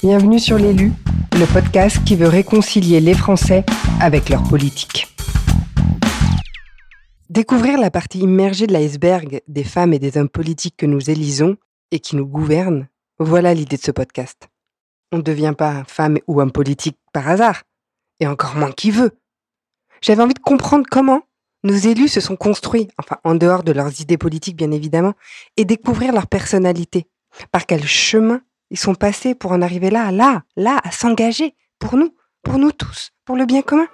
Bienvenue sur l'élu, le podcast qui veut réconcilier les Français avec leur politique. Découvrir la partie immergée de l'iceberg des femmes et des hommes politiques que nous élisons et qui nous gouvernent, voilà l'idée de ce podcast. On ne devient pas femme ou homme politique par hasard, et encore moins qui veut. J'avais envie de comprendre comment nos élus se sont construits, enfin en dehors de leurs idées politiques bien évidemment, et découvrir leur personnalité. Par quel chemin ils sont passés pour en arriver là, là, là, à s'engager, pour nous, pour nous tous, pour le bien commun.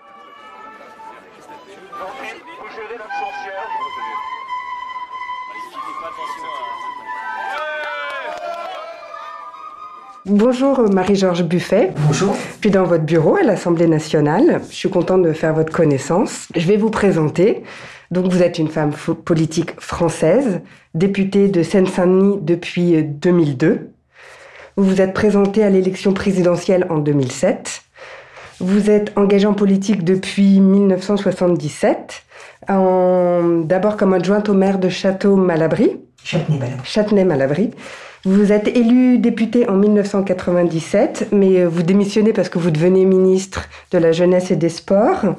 Bonjour Marie-Georges Buffet. Bonjour. Je suis dans votre bureau à l'Assemblée nationale. Je suis contente de faire votre connaissance. Je vais vous présenter. Donc vous êtes une femme politique française, députée de Seine-Saint-Denis depuis 2002. Vous vous êtes présentée à l'élection présidentielle en 2007. Vous êtes engagée en politique depuis 1977, d'abord comme adjointe au maire de Château-Malabry. Châtenay-Malabry. Châtenay-Malabry. Vous êtes élu député en 1997, mais euh, vous démissionnez parce que vous devenez ministre de la Jeunesse et des Sports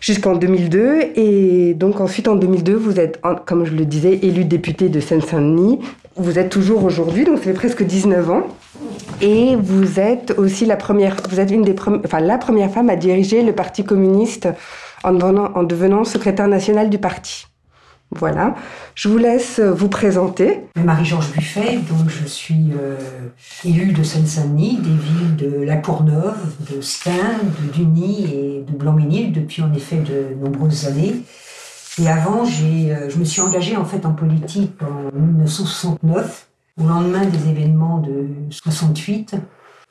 jusqu'en 2002. Et donc ensuite, en 2002, vous êtes, comme je le disais, élu député de Seine-Saint-Denis. Vous êtes toujours aujourd'hui, donc ça fait presque 19 ans. Et vous êtes aussi la première, vous êtes une des enfin, la première femme à diriger le Parti communiste en devenant, en devenant secrétaire national du parti. Voilà. Je vous laisse vous présenter. Marie-Georges Buffet, donc je suis euh, élue de Seine-Saint-Denis, des villes de La Courneuve, de Stein, de Duny et de Blanc-Ménil depuis en effet de nombreuses années. Et avant, euh, je me suis engagée en fait en politique en 1969, au lendemain des événements de 68.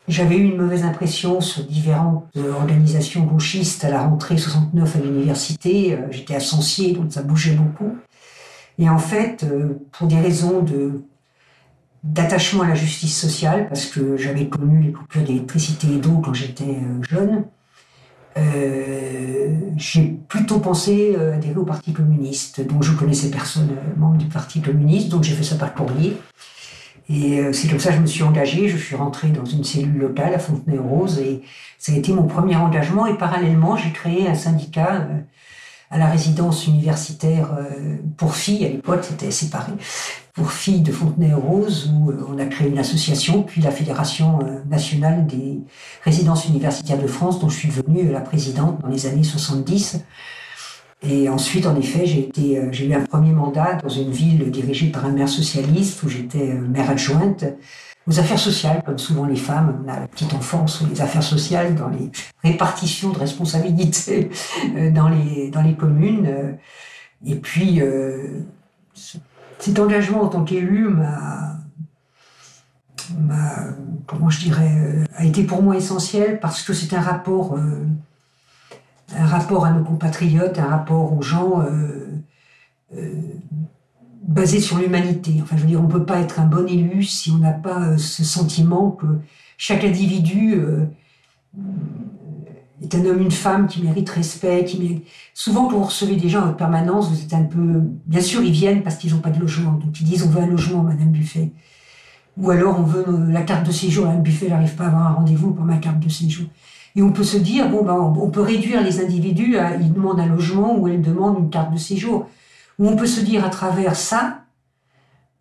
J'avais eu une mauvaise impression sur différentes euh, organisations gauchistes à la rentrée 69 à l'université. J'étais à Sancier, donc ça bougeait beaucoup. Et en fait, euh, pour des raisons de d'attachement à la justice sociale, parce que j'avais connu les coupures d'électricité et d'eau quand j'étais euh, jeune, euh, j'ai plutôt pensé adhérer au Parti communiste. Donc je connaissais personne membre du Parti communiste, donc j'ai fait ça par courrier. Et c'est comme ça que je me suis engagée. Je suis rentrée dans une cellule locale à Fontenay-Rose et ça a été mon premier engagement. Et parallèlement, j'ai créé un syndicat à la résidence universitaire euh, pour filles, à l'époque c'était séparé, pour filles de Fontenay-aux-Roses, où euh, on a créé une association, puis la Fédération euh, nationale des résidences universitaires de France, dont je suis devenue la présidente dans les années 70. Et ensuite, en effet, j'ai j'ai eu un premier mandat dans une ville dirigée par un maire socialiste où j'étais maire adjointe aux affaires sociales, comme souvent les femmes, on a la petite enfance ou les affaires sociales dans les répartitions de responsabilités euh, dans les, dans les communes. Euh, et puis, euh, cet engagement en tant qu'élu m'a, comment je dirais, a été pour moi essentiel parce que c'est un rapport, un rapport à nos compatriotes, un rapport aux gens basé sur l'humanité. Enfin, je veux dire, on ne peut pas être un bon élu si on n'a pas euh, ce sentiment que chaque individu euh, est un homme, une femme qui mérite respect. Qui Souvent, quand vous recevez des gens en permanence, vous êtes un peu... Bien sûr, ils viennent parce qu'ils n'ont pas de logement. Donc, ils disent, on veut un logement, Madame Buffet. Ou alors, on veut euh, la carte de séjour. Madame Buffet n'arrive pas à avoir un rendez-vous pour ma carte de séjour. Et on peut se dire, bon, ben, on peut réduire les individus à, ils demandent un logement ou elles demandent une carte de séjour où on peut se dire à travers ça,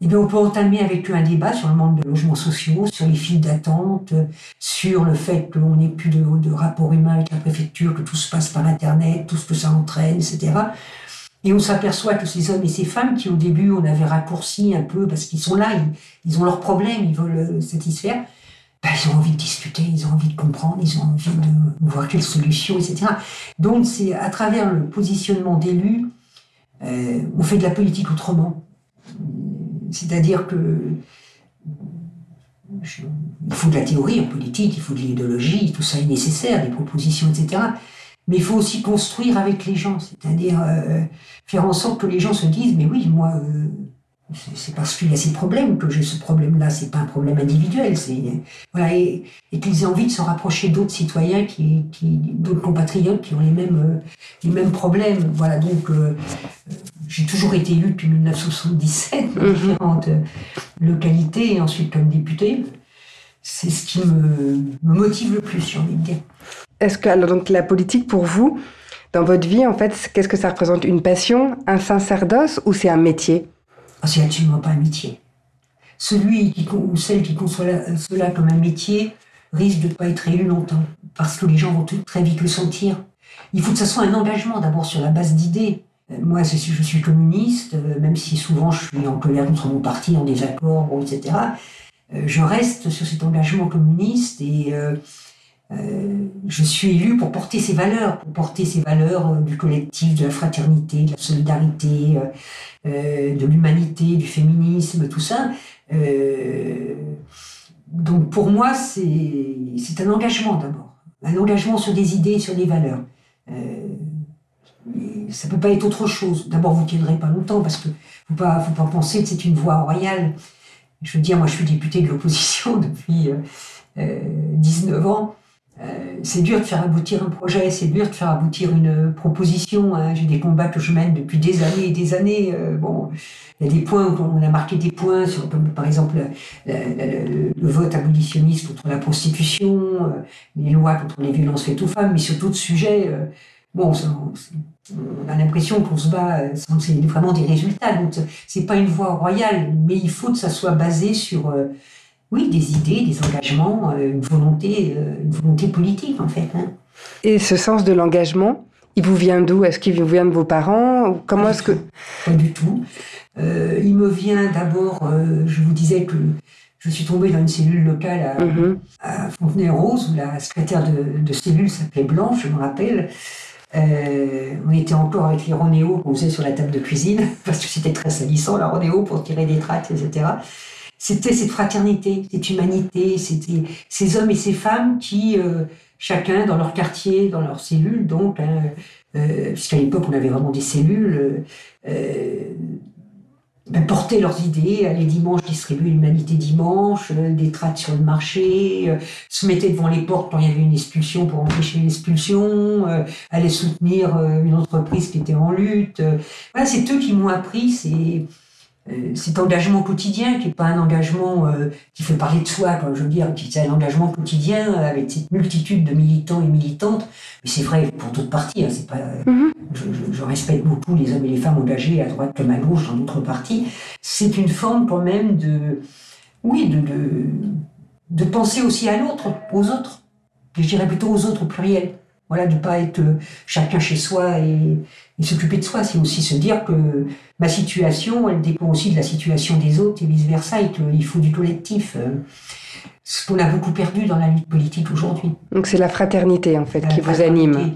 eh bien, on peut entamer avec eux un débat sur le manque de logements sociaux, sur les files d'attente, sur le fait que l'on n'ait plus de, de, rapport humain avec la préfecture, que tout se passe par Internet, tout ce que ça entraîne, etc. Et on s'aperçoit que ces hommes et ces femmes qui, au début, on avait raccourci un peu parce qu'ils sont là, ils, ont leurs problèmes, ils veulent satisfaire, ben, ils ont envie de discuter, ils ont envie de comprendre, ils ont envie de voir quelles solutions, etc. Donc, c'est à travers le positionnement d'élus euh, on fait de la politique autrement. C'est-à-dire que il faut de la théorie en politique, il faut de l'idéologie, tout ça est nécessaire, des propositions, etc. Mais il faut aussi construire avec les gens, c'est-à-dire euh, faire en sorte que les gens se disent, mais oui, moi, euh, c'est parce qu'il y a ces problèmes que j'ai ce problème-là. C'est pas un problème individuel. Voilà et, qu'ils aient envie de se rapprocher d'autres citoyens qui, d'autres compatriotes qui ont les mêmes euh, les mêmes problèmes. Voilà donc j'ai toujours été élu depuis 1977 dans mhm. différentes localités et ensuite comme député. c'est ce qui me, motive le plus, j'ai envie de dire. Est-ce que alors donc la politique pour vous, dans votre vie, en fait, qu'est-ce que ça représente? Une passion, un sacerdoce ou c'est un métier? Ah, C'est absolument pas un métier. Celui qui, ou celle qui conçoit cela comme un métier risque de ne pas être élu longtemps, parce que les gens vont très vite le sentir. Il faut que ça soit un engagement d'abord sur la base d'idées. Euh, moi, je suis communiste, euh, même si souvent je suis en colère contre mon parti, en désaccord, etc. Euh, je reste sur cet engagement communiste et je suis élu pour porter ces valeurs, pour porter ces valeurs du collectif, de la fraternité, de la solidarité, de l'humanité, du féminisme, tout ça. donc pour moi, c'est un engagement d'abord, un engagement sur des idées, sur des valeurs ça peut pas être autre chose. D'abord, vous tiendrez pas longtemps parce que faut pas, faut pas penser que c'est une voie royale. Je veux dire, moi, je suis député de l'opposition depuis 19 euh, euh, ans. Euh, c'est dur de faire aboutir un projet, c'est dur de faire aboutir une proposition. Hein. J'ai des combats que je mène depuis des années et des années. bon, il y a des points où on a marqué des points sur, par exemple, le, vote abolitionniste contre la prostitution, les lois contre les violences faites aux femmes, mais sur d'autres sujets bon, on a l'impression qu'on se bat, euh, c'est vraiment des résultats. Donc, c'est pas une voie royale, mais il faut que ça soit basé sur, euh, oui, des idées, des engagements, euh, une volonté, une volonté politique, en fait. Hein. Et ce sens de l'engagement, il vous vient d'où? Est-ce qu'il vous vient de vos parents? Comment est-ce que Pas du tout. il me vient d'abord, je vous disais que je suis tombée dans une cellule locale à, mm-hmm. Fontenay-Rose où la secrétaire de, de cellule s'appelait Blanche, je me rappelle. Euh, on était encore avec les ronéos qu'on faisait sur la table de cuisine, parce que c'était très salissant, la ronéo, pour tirer des tracts, etc. C'était cette fraternité, cette humanité, c'était ces hommes et ces femmes qui, euh, chacun dans leur quartier, dans leur cellule, donc, hein, euh, puisqu'à l'époque on avait vraiment des cellules, porter leurs idées, aller dimanche distribuer l'humanité dimanche, euh, des tracts sur le marché, euh, se mettaient devant les portes quand il y avait une expulsion pour empêcher l'expulsion, euh, aller soutenir une entreprise qui était en lutte. Voilà, c'est eux qui m'ont appris ces, euh, cet engagement quotidien qui n'est pas un engagement euh, qui fait parler de soi, quand je veux dire, c'est un engagement quotidien avec cette multitude de militants et militantes. Mais c'est vrai pour d'autres partis. Hein, c'est pas, mhm. je, respecte beaucoup les hommes et les femmes engagés à droite comme à gauche dans d'autres partis. C'est une forme quand même de, oui, de, de, de penser aussi à l'autre, aux autres. Je dirais plutôt aux autres au pluriel. Voilà, de ne pas être chacun chez soi et, s'occuper de soi. C'est aussi se dire que ma situation, elle dépend aussi de la situation des autres et vice-versa, et qu'il faut du collectif. Euh, ce qu'on a beaucoup perdu dans la lutte politique aujourd'hui. Donc c'est la fraternité, en fait, qui vous anime,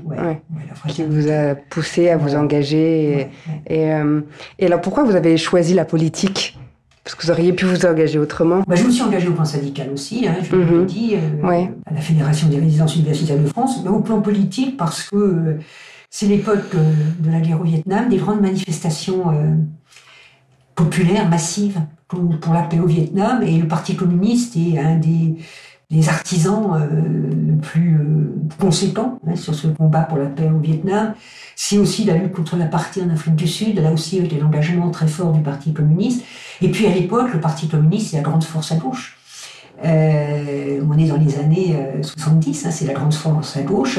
qui vous a poussé à vous engager. Et, euh, et alors pourquoi vous avez choisi la politique? Parce que vous auriez pu vous engager autrement. Bah, je me suis engagée au plan syndical aussi, hein, je l'ai mhm. dit, euh, à la Fédération des résidences universitaires de France, mais au plan politique parce que euh, c'est l'époque euh, de la guerre au Vietnam, des grandes manifestations populaires, massives pour, la paix au Vietnam, et le Parti communiste est un des, artisans le plus conséquents hein, sur ce combat pour la paix au Vietnam. C'est aussi la lutte contre l'apartheid en Afrique du Sud, là aussi il y a l'engagement très fort du Parti communiste. Et puis à l'époque, le Parti communiste, c'est la grande force à gauche. Euh, on est dans les années 70, euh, hein, c'est la grande force à gauche,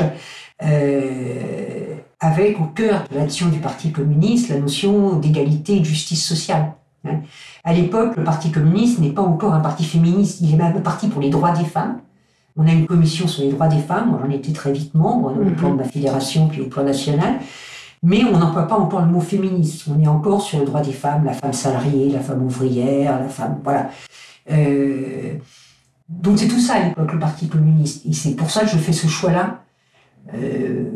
euh, avec au cœur de l'action du Parti communiste la notion d'égalité et de justice sociale. Hein. À l'époque, le Parti communiste n'est pas encore un parti féministe, il est même un parti pour les droits des femmes. On a une commission sur les droits des femmes, moi j'en étais très vite membre, au plan de ma fédération puis au plan national mais on n'emploie pas encore le mot féministe. On est encore sur le droit des femmes, la femme salariée, la femme ouvrière, la femme. Voilà. Euh, donc c'est tout ça à l'époque, le Parti communiste. Et c'est pour ça que je fais ce choix-là. Euh,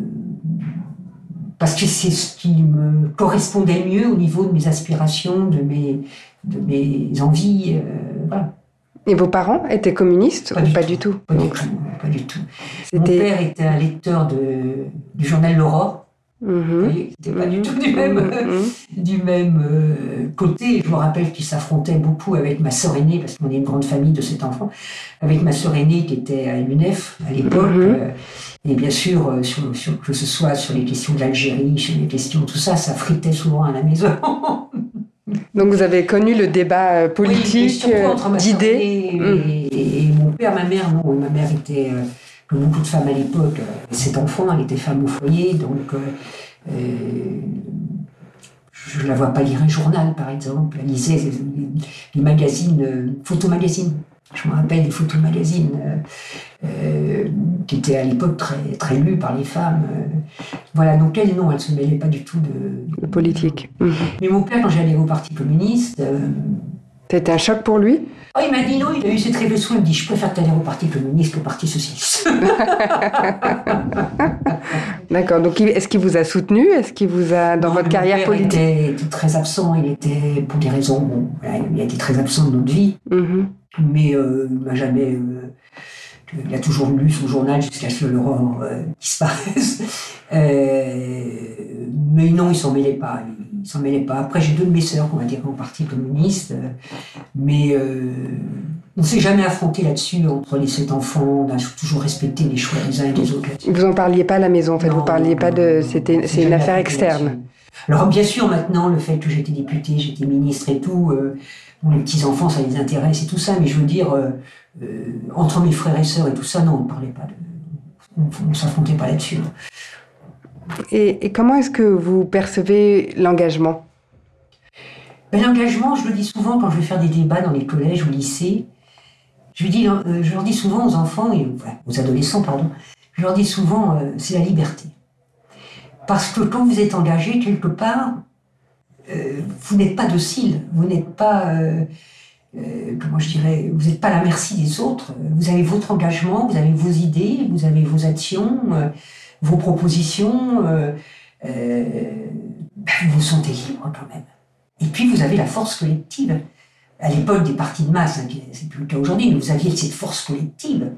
parce que c'est ce qui me correspondait mieux au niveau de mes aspirations, de mes, de mes envies. Euh, voilà. Et vos parents étaient communistes pas ou du pas tout, du tout Pas du tout. Pas du tout. Mon père était un lecteur de, du journal L'Aurore. Mhm. C'était pas du tout du même, mhm. du même euh, côté. Je me rappelle qu'il s'affrontait beaucoup avec ma sœur aînée, parce qu'on est une grande famille de cet enfant, avec ma sœur aînée qui était à l'UNEF à l'époque. Mhm. Euh, et bien sûr, euh, sur, que ce soit sur les questions de l'Algérie, sur les questions, tout ça, ça fritait souvent à la maison. Donc vous avez connu le débat politique, d'idées. Et, hum. et, mon père, ma mère, non. Ma mère était, comme beaucoup de femmes à l'époque, cet enfant, elle était femme au foyer, donc je ne la vois pas lire un journal, par exemple. Elle lisait les, magazines, euh, photomagazines. Je me rappelle des photomagazines euh, euh, qui étaient à l'époque très, très lus par les femmes. voilà, donc elle, non, elle ne se mêlait pas du tout de, de politique. Mais mon père, quand j'allais au Parti communiste, c'était un choc pour lui oh, Il m'a dit non, il a eu cette réflexion, il me dit je préfère t'aller au Parti communiste qu'au Parti socialiste. D'accord, donc est-ce qu'il vous a soutenu? Est-ce qu'il vous a, dans votre carrière politique? Il était très absent, il était, pour des raisons, bon, il a été très absent de notre vie, mm-hmm. mais euh, il m'a jamais... Euh, il a toujours lu son journal jusqu'à ce que l'aurore euh, disparaisse. mais non, il s'en mêlait pas s'en mêlait pas. Après, j'ai deux de mes sœurs, on va dire, au Parti communiste, euh, mais euh, on ne s'est jamais affronté là-dessus entre les sept enfants. On a toujours respecté les choix des uns et des autres. Vous en parliez pas à la maison, en fait. vous parliez pas de. C'était, c'est une affaire externe. Alors, bien sûr, maintenant, le fait que j'étais députée, j'étais ministre et tout, euh, les petits enfants, ça les intéresse et tout ça, mais je veux dire, entre mes frères et sœurs et tout ça, non, on ne parlait pas de. On ne s'affrontait pas là-dessus. Et, comment est-ce que vous percevez l'engagement? Ben, L'engagement, je le dis souvent quand je vais faire des débats dans les collèges ou lycées. Je, dis, euh, leur dis souvent aux enfants, et aux adolescents, pardon, je leur dis souvent, euh, c'est la liberté. Parce que quand vous êtes engagé quelque part, euh, vous n'êtes pas docile, vous n'êtes pas, comment je dirais, vous n'êtes pas à la merci des autres. Vous avez votre engagement, vous avez vos idées, vous avez vos actions vos propositions, euh, euh, ben, vous vous sentez libre quand même. Et puis vous avez la force collective. À l'époque des partis de masse, hein, c'est plus le cas aujourd'hui, mais vous aviez cette force collective.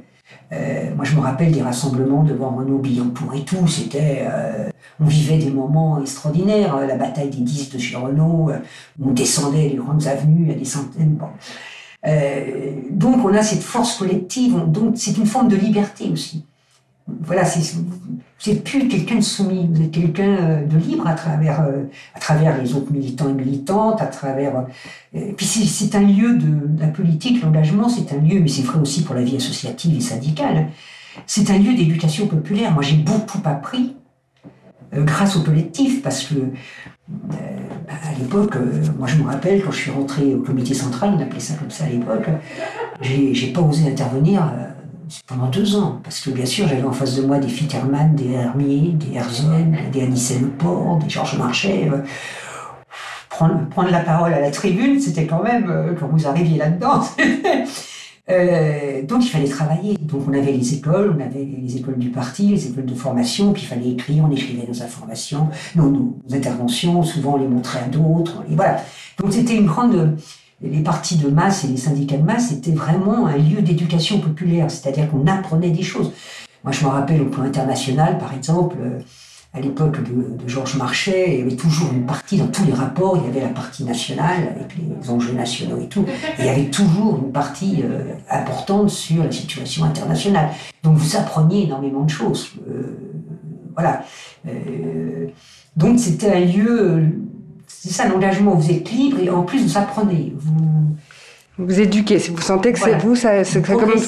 Euh, moi, je me rappelle des rassemblements devant Renault, Billancourt et tout. C'était, on vivait des moments extraordinaires. La bataille des 10 de chez Renault, on descendait les grandes avenues à des centaines. donc, on a cette force collective. donc, c'est une forme de liberté aussi voilà, n'êtes plus quelqu'un de soumis, vous êtes quelqu'un euh, de libre à travers, euh, à travers les autres militants et militantes, à travers. Euh, puis c'est un lieu de, la politique, l'engagement, c'est un lieu, mais c'est vrai aussi pour la vie associative et syndicale. C'est un lieu d'éducation populaire. Moi, j'ai beaucoup appris grâce au collectif, parce que bah, à l'époque, moi je me rappelle quand je suis rentré au comité central, on appelait ça comme ça à l'époque, j'ai pas osé intervenir pendant deux ans. Parce que bien sûr, j'avais en face de moi des Fitterman, des Hermier, des Herzog, des Anissé Leport, des Georges Marchais. Euh, prendre, prendre, la parole à la tribune, c'était quand même, euh, quand vous arriviez là-dedans, euh, donc il fallait travailler. Donc on avait les écoles, on avait les écoles du parti, les écoles de formation, puis il fallait écrire, on écrivait nos informations, nos, nos interventions, souvent on les montrait à d'autres, et voilà. Donc c'était une grande les partis de masse et les syndicats de masse étaient vraiment un lieu d'éducation populaire, c'est-à-dire qu'on apprenait des choses. Moi, je me rappelle au plan international, par exemple, euh, à l'époque de, Georges Marchais, il y avait toujours une partie dans tous les rapports, il y avait la partie nationale avec les enjeux nationaux et tout, et il y avait toujours une partie euh, importante sur la situation internationale. Donc vous appreniez énormément de choses. Euh, voilà. donc c'était un lieu c'est ça l'engagement, vous êtes libre et en plus vous apprenez. Vous, vous éduquez, vous sentez que c'est vous, c'est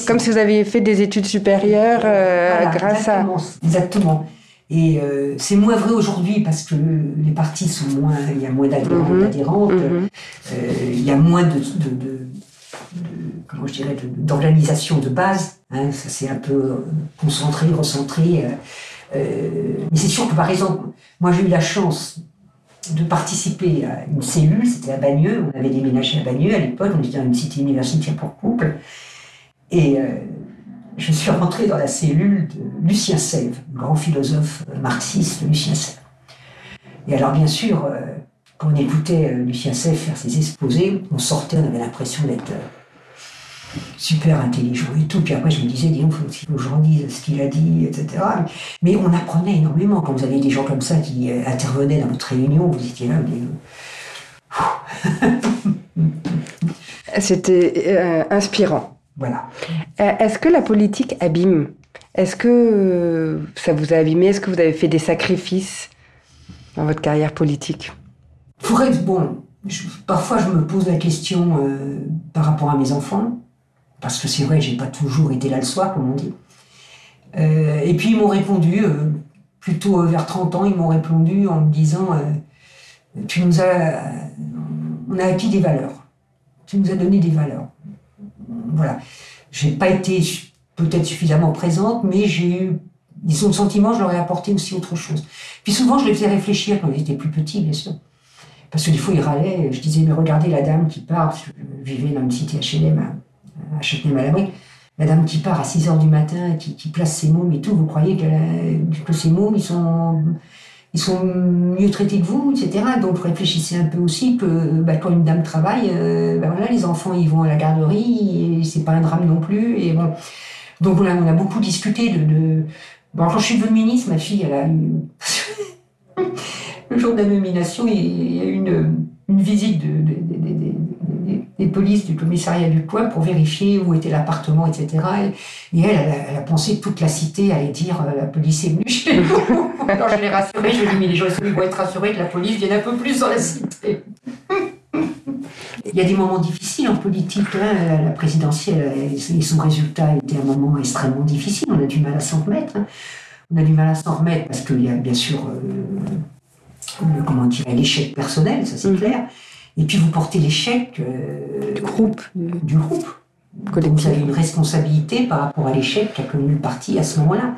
comme, si vous aviez fait des études supérieures euh, grâce à... Exactement. Et euh, c'est moins vrai aujourd'hui parce que les partis sont moins, il y a moins d'adhérents, mhm. d'adhérentes, mhm. euh, il y a moins de, comment je dirais, d'organisation de, base. Hein, ça s'est un peu concentré, recentré. mais c'est sûr que par exemple, moi j'ai eu la chance de participer à une cellule, c'était à Bagneux, on avait déménagé à Bagneux à l'époque, on était dans une cité universitaire pour couple, et euh, je suis rentré dans la cellule de Lucien Sèvres, grand philosophe marxiste Lucien Sèvres. Et alors bien sûr, euh, quand on écoutait euh, Lucien Sèvres faire ses exposés, on sortait, on avait l'impression d'être super intelligent et tout. Puis après, je me disais, dis il faut que je ce qu'il a dit, etc. Mais on apprenait énormément. Quand vous avez des gens comme ça qui euh, intervenaient dans votre réunion, vous étiez là, C'était euh, inspirant. Voilà. Euh, est-ce que la politique abîme? Est-ce que ça vous a abîmé? Est-ce que vous avez fait des sacrifices dans votre carrière politique? Pour être bon, parfois, je me pose la question euh, par rapport à mes enfants, parce que c'est vrai, j'ai pas toujours été là le soir, comme on dit. Euh, et puis, ils m'ont répondu, euh, plutôt vers 30 ans, ils m'ont répondu en me disant Tu nous as. On a acquis des valeurs. Tu nous as donné des valeurs. Voilà. J'ai pas été peut-être suffisamment présente, mais j'ai eu. Ils ont le sentiment, je leur ai apporté aussi autre chose. Puis souvent, je les faisais réfléchir quand ils étaient plus petits, bien sûr. Parce que des fois, ils râlaient. Je disais, mais regardez la dame qui part. Je vivais dans une cité HLM à, Châtenay-Malabry. La dame qui part à 6 h du matin, qui, qui place ses mômes et tout. Vous croyez que, ces mômes, ils sont, mieux traités que vous, etc. Donc, réfléchissez un peu aussi que bah, quand une dame travaille, euh, bah, les enfants, ils vont à la garderie. Et c'est pas un drame non plus. Et bon. Donc, voilà, on a beaucoup discuté de. de... Bon, quand je suis devenue ministre, ma fille, elle a eu. le jour de la nomination, il y a eu une, visite des polices du commissariat du coin pour vérifier où était l'appartement, etc. Et, elle, elle a, pensé que toute la cité allait dire euh, la police est venue chez nous. Alors je l'ai rassurée, je lui ai dit mais les gens vont être rassurés que la police vienne un peu plus dans la cité. Il y a des moments difficiles en politique. Hein. La présidentielle et son résultat était un moment extrêmement difficile. On a du mal à s'en remettre. Hein. On a du mal à s'en remettre parce qu'il y a bien sûr euh, comment dire, l'échec personnel, ça c'est mm. clair. Et puis vous portez l'échec euh, du groupe. Du groupe. vous avez une responsabilité par rapport à l'échec qu'a connu le parti à ce moment-là.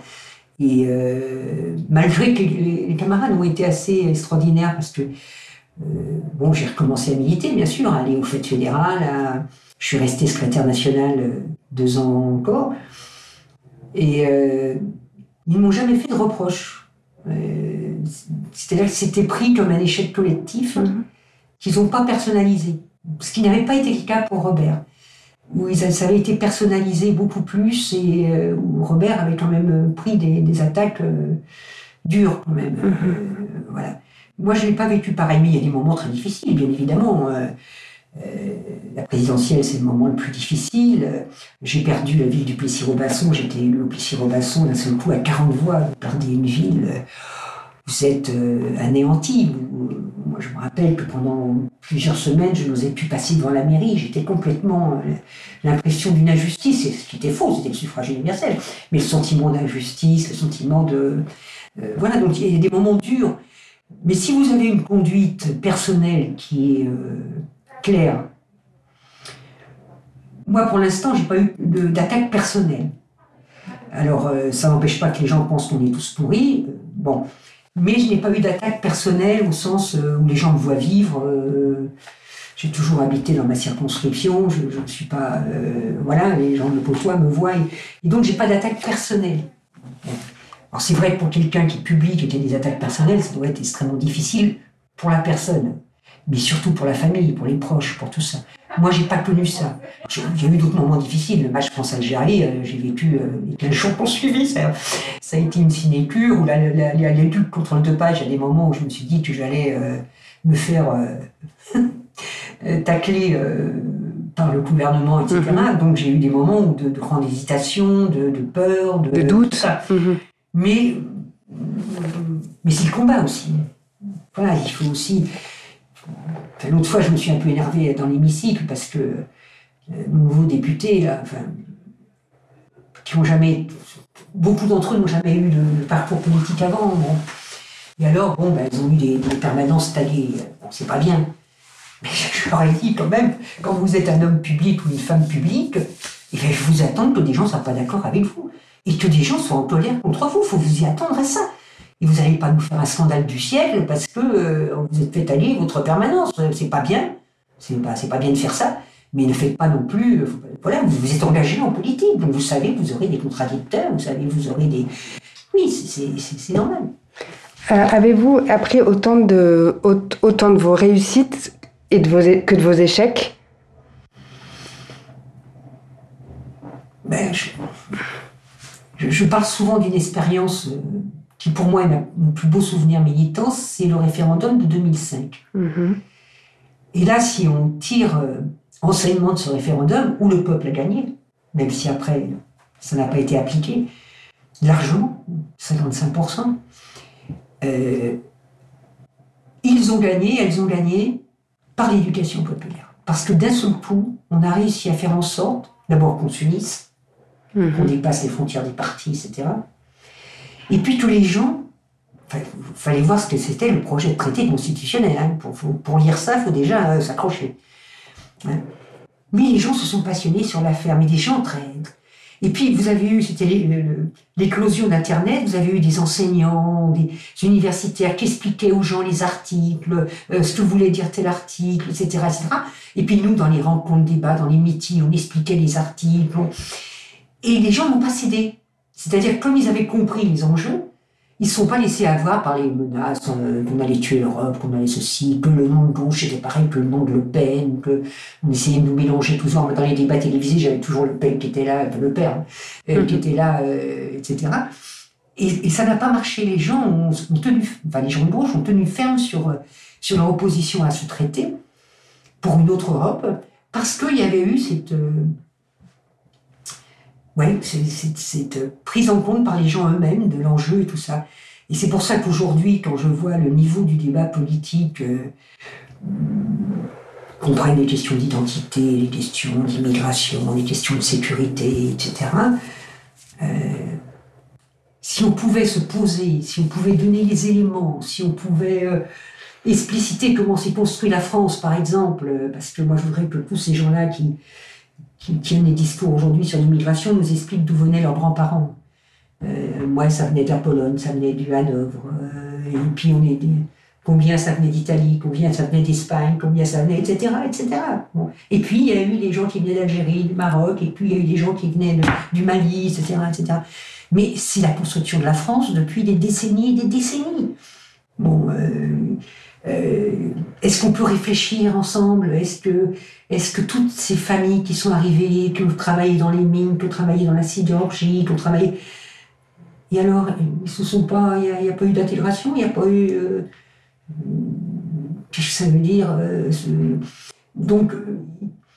Et euh, malgré que les, camarades ont été assez extraordinaires, parce que euh, bon, j'ai recommencé à militer, bien sûr, à aller aux fêtes fédérales. je suis resté secrétaire national deux ans encore. Et ils ne m'ont jamais fait de reproches. Euh, c'est-à-dire que c'était pris comme un échec collectif mhm. Qu'ils n'ont pas personnalisé. Ce qui n'avait pas été le cas pour Robert, où ça avait été personnalisé beaucoup plus et euh, où Robert avait quand même euh, pris des, attaques dures quand même. Mhm. voilà. Moi, je n'ai pas vécu pareil, mais il y a des moments très difficiles, bien évidemment. la présidentielle, c'est le moment le plus difficile. J'ai perdu la ville du Plessis-Robinson. J'étais élu au Plessis-Robinson d'un seul coup à 40 voix. Vous perdez une ville, êtes euh, anéanti. Moi, je me rappelle que pendant plusieurs semaines, je n'osais plus passer devant la mairie. J'étais complètement euh, l'impression d'une injustice, ce qui était faux, c'était le suffrage universel. Mais le sentiment d'injustice, le sentiment de... Euh, voilà, donc il y a des moments durs. Mais si vous avez une conduite personnelle qui est claire, moi, pour l'instant, j'ai pas eu d'attaque personnelle. Alors, ça n'empêche pas que les gens pensent qu'on est tous pourris. Bon. Mais je n'ai pas eu d'attaque personnelle au sens euh, où les gens me voient vivre. j'ai toujours habité dans ma circonscription. Je ne suis pas. voilà, les gens me côtoient, me voient. Et, donc, j'ai pas d'attaque personnelle. Alors, c'est vrai que pour quelqu'un qui publie qui a des attaques personnelles, ça doit être extrêmement difficile pour la personne, mais surtout pour la famille, pour les proches, pour tout ça. Moi, j'ai pas connu ça. J'ai eu d'autres moments difficiles. Le match France-Algérie, euh, j'ai vécu euh, les 15 jours qu'on suivi. Ça, ça, a été une sinécure. Ou la, la, la, lutte contre le dopage, il y a des moments où je me suis dit que j'allais euh, me faire tacler par le gouvernement, etc. Mm-hmm. Donc j'ai eu des moments de, de grande hésitation, de, de peur, de, de doute. Mm-hmm. Mais, mais c'est le combat aussi. Voilà, il faut aussi L'autre fois, je me suis un peu énervé dans l'hémicycle parce que euh, nos nouveaux députés, là, enfin, qui ont jamais. Beaucoup d'entre eux n'ont jamais eu de, parcours politique avant. Et alors, bon, ben, ils ont eu des, permanences taguées. Bon, c'est pas bien. Mais je leur ai dit quand même, quand vous êtes un homme public ou une femme publique, eh bien, je vous attends que des gens ne soient pas d'accord avec vous. Et que des gens soient en colère contre vous. Il faut vous y attendre à ça. Et vous n'allez pas nous faire un scandale du siècle parce que euh, vous êtes fait aller votre permanence. C'est pas bien. C'est pas, pas bien de faire ça. Mais ne faites pas non plus. Euh, voilà, vous vous êtes engagé en politique. Donc vous savez que vous aurez des contradicteurs. Vous savez que vous aurez des. Oui, c'est normal. Euh, avez-vous appris autant de, autant de vos réussites et de vos, que de vos échecs? Ben, je, je, parle souvent d'une expérience qui pour moi est mon plus beau souvenir militant, c'est le référendum de 2005. Mm-hmm. Et là, si on tire euh, enseignement de ce référendum, où le peuple a gagné, même si après ça n'a pas été appliqué, largement, 55%, euh, ils ont gagné, elles ont gagné par l'éducation populaire. Parce que d'un seul coup, on a réussi à faire en sorte, d'abord qu'on s'unisse, Mhm. qu'on dépasse les frontières des partis, etc. Et puis tous les gens, il fallait voir ce que c'était le projet de traité constitutionnel. hein. Pour, pour lire ça, il faut déjà euh, s'accrocher. Hein. Mais les gens se sont passionnés sur l'affaire, mais des gens très... Et puis vous avez eu, c'était l'éclosion d'Internet, vous avez eu des enseignants, des universitaires qui expliquaient aux gens les articles, euh, ce que voulait dire tel article, etc., etc. Et puis nous, dans les rencontres débats, dans les meetings, on expliquait les articles. Et les gens n'ont pas cédé. C'est-à-dire, comme ils avaient compris les enjeux, ils ne se sont pas laissés avoir par les menaces euh, qu'on allait tuer l'Europe, qu'on allait ceci, que le nom de gauche était pareil que le nom de Le Pen, que on essayait de nous mélanger toujours. Dans les débats télévisés, j'avais toujours Le Pen qui était là, le père, euh, Mhm. qui était là, euh, etc. Et, et ça n'a pas marché. Les gens ont, ont tenu, enfin les gens de gauche ont tenu ferme sur, sur leur opposition à ce traité pour une autre Europe, parce qu'il y avait eu cette, euh, ouais, cette euh, prise en compte par les gens eux-mêmes de l'enjeu et tout ça. Et c'est pour ça qu'aujourd'hui, quand je vois le niveau du débat politique, euh, qu'on prenne les questions d'identité, les questions d'immigration, les questions de sécurité, etc., euh, si on pouvait se poser, si on pouvait donner les éléments, si on pouvait euh, expliciter comment s'est construit la France, par exemple, parce que moi je voudrais que tous ces gens-là qui, qui tiennent des discours aujourd'hui sur l'immigration nous expliquent d'où venaient leurs grands-parents. Euh, moi, ça venait de la Pologne, ça venait du Hanovre, euh, et puis on est combien ça venait d'Italie, combien ça venait d'Espagne, combien ça venait, etc., etc. Et puis il y a eu des gens qui venaient d'Algérie, du Maroc, et puis il y a eu des gens qui venaient du Mali, etc., etc. Mais c'est la construction de la France depuis des décennies et des décennies. Bon, euh, est-ce qu'on peut réfléchir ensemble? Est-ce que, est que toutes ces familles qui sont arrivées, qui ont travaillé dans les mines, qui ont travaillé dans la sidérurgie, qui ont travaillé... Et alors, ils se sont pas, il n'y a, pas eu d'intégration, il n'y a pas eu... euh, Qu'est-ce que ça veut dire euh, Donc, euh,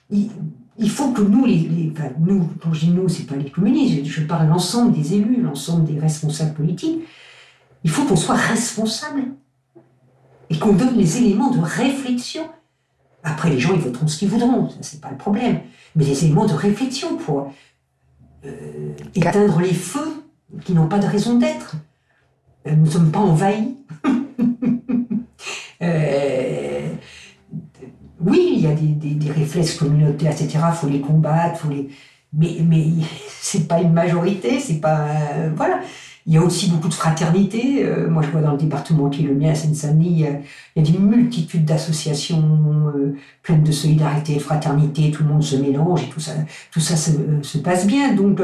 il, faut que nous, les, enfin, nous, quand je dis nous, c'est pas les communistes, je, je parle l'ensemble des élus, l'ensemble des responsables politiques, il faut qu'on soit responsable et qu'on donne les éléments de réflexion. Après, les gens, ils voteront ce qu'ils voudront, ça, c'est pas le problème. Mais les éléments de réflexion pour euh, éteindre les feux qui n'ont pas de raison d'être. Euh, Nous ne sommes pas envahis. Euh, oui, il y a des, des- des réflexes communautaires, etc. Il faut les combattre, faut les... mais, mais c'est pas une majorité, c'est pas. euh, voilà. Il y a aussi beaucoup de fraternité. Euh, moi, je vois dans le département qui est le mien, à Seine-Saint-Denis, il y a- des multitudes d'associations euh, pleines de solidarité de fraternité. Tout le monde se mélange et tout ça, tout ça se, se passe bien. Donc,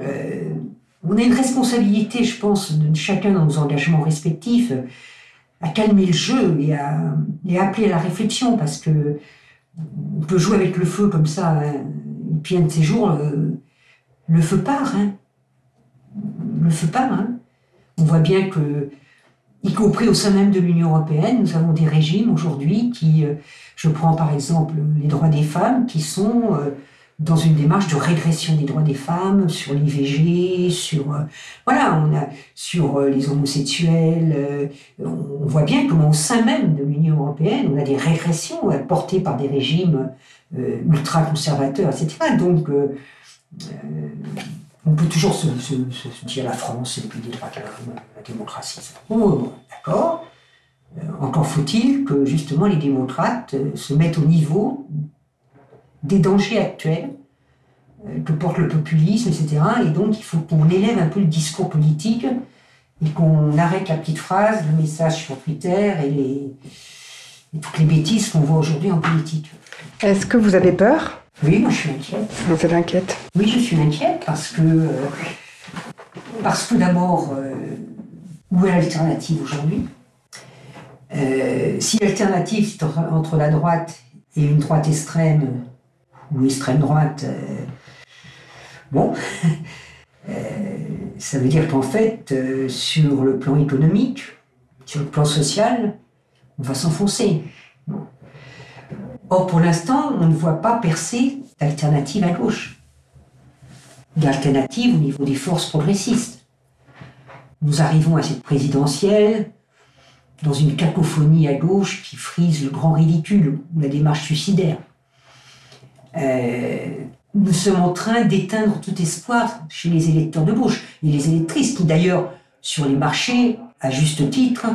euh, on a une responsabilité, je pense, de chacun dans nos engagements respectifs, à calmer le jeu et à, et à appeler à la réflexion, parce que on peut jouer avec le feu comme ça, hein, et puis un de ces jours, euh, le feu part. hein. Le part. hein. On voit bien que, y compris au sein même de l'Union européenne, nous avons des régimes aujourd'hui qui, euh, je prends par exemple les droits des femmes, qui sont euh, dans une démarche de régression des droits des femmes, sur l'IVG, sur euh, voilà, on a sur les homosexuels. on voit bien comment au sein même de l'Union européenne, on a des régressions portées par des régimes ultra conservateurs, etc. Donc on peut toujours se, dire la France et puis des droits la démocratie. c'est bon, D'accord. Euh, encore faut-il que justement les démocrates euh, se mettent au niveau des dangers actuels euh, que porte le populisme, etc. Et donc, il faut qu'on élève un peu le discours politique et qu'on arrête la petite phrase, le message sur Twitter et, et toutes les bêtises qu'on voit aujourd'hui en politique. Est-ce que vous avez peur? Oui, moi je suis inquiète. Vous êtes inquiète Oui, je suis inquiète parce que, euh, parce que d'abord, euh, où est l'alternative aujourd'hui? Euh, Si l'alternative c'est entre, la droite et une droite extrême ou extrême droite, bon, ça veut dire qu'en fait, sur le plan économique, sur le plan social, on va s'enfoncer. Bon. Or, pour l'instant, on ne voit pas percer d'alternative à gauche d'alternative au niveau des forces progressistes. Nous arrivons à cette présidentielle dans une cacophonie à gauche qui frise le grand ridicule ou la démarche suicidaire. Euh, nous sommes en train d'éteindre tout espoir chez les électeurs de gauche et les électrices qui d'ailleurs sur les marchés, à juste titre,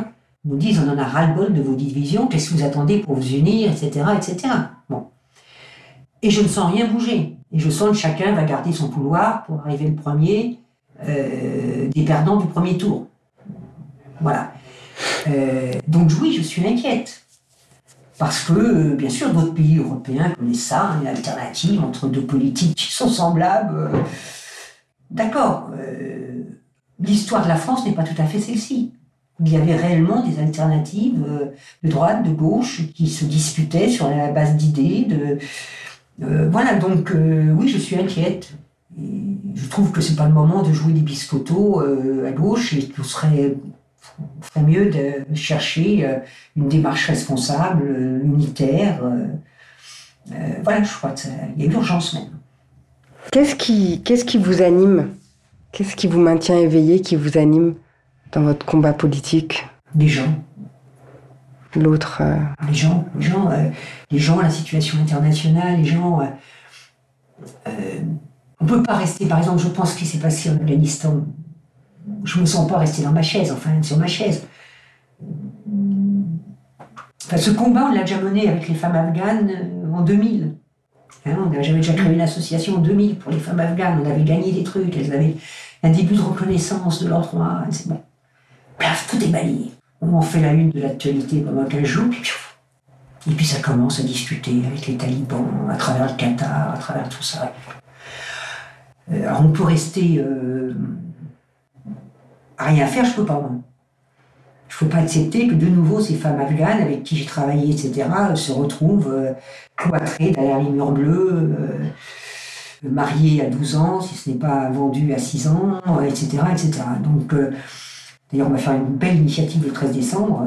nous disent on en a ras-le-bol de vos divisions, qu'est-ce que vous attendez pour vous unir, etc. etc. Bon. Et je ne sens rien bouger. Et je sens que chacun va garder son couloir pour arriver le premier euh, des perdants du premier tour. Voilà. Euh, donc oui, je suis inquiète. Parce que, euh, bien sûr, d'autres pays européens connaissent ça, une alternative entre deux politiques qui sont semblables. D'accord. L'histoire de la France n'est pas tout à fait celle-ci. Il y avait réellement des alternatives de droite, de gauche, qui se disputaient sur la base d'idées. De... voilà, donc oui, je suis inquiète je trouve que c'est pas le moment de jouer des biscottos euh, à gauche et qu'il serait, mieux de chercher euh, une démarche responsable, euh, unitaire. voilà, je crois qu'il y a urgence même. Qu'est-ce qui, qu'est-ce qui vous anime? Qu'est-ce qui vous maintient éveillé, qui vous anime? Dans votre combat politique Les gens. L'autre. Les gens, les gens, les gens, la situation internationale, les gens. On ne peut pas rester, par exemple, je pense ce qui s'est passé en Afghanistan. Je ne me sens pas rester dans ma chaise, enfin, sur ma chaise. ce combat, on l'a déjà mené avec les femmes afghanes euh, en 2000. Hein, J'avais déjà créé une association en 2000 pour les femmes afghanes. On avait gagné des trucs, elles avaient un début de reconnaissance de leurs droits. Bon. Bref, tout est balayé. On en fait la une de l'actualité pendant 15 jours, et puis ça commence à discuter avec les talibans, à travers le Qatar, à travers tout ça. Euh, alors on peut rester euh, à rien faire, je peux pas. Je peux pas accepter que de nouveau ces femmes afghanes avec qui j'ai travaillé, etc., se retrouvent euh, cloîtrées derrière les murs bleus, mariées à 12 ans, si ce n'est pas vendues à 6 ans, etc., etc. Donc, d'ailleurs, on va faire une belle initiative le 13 décembre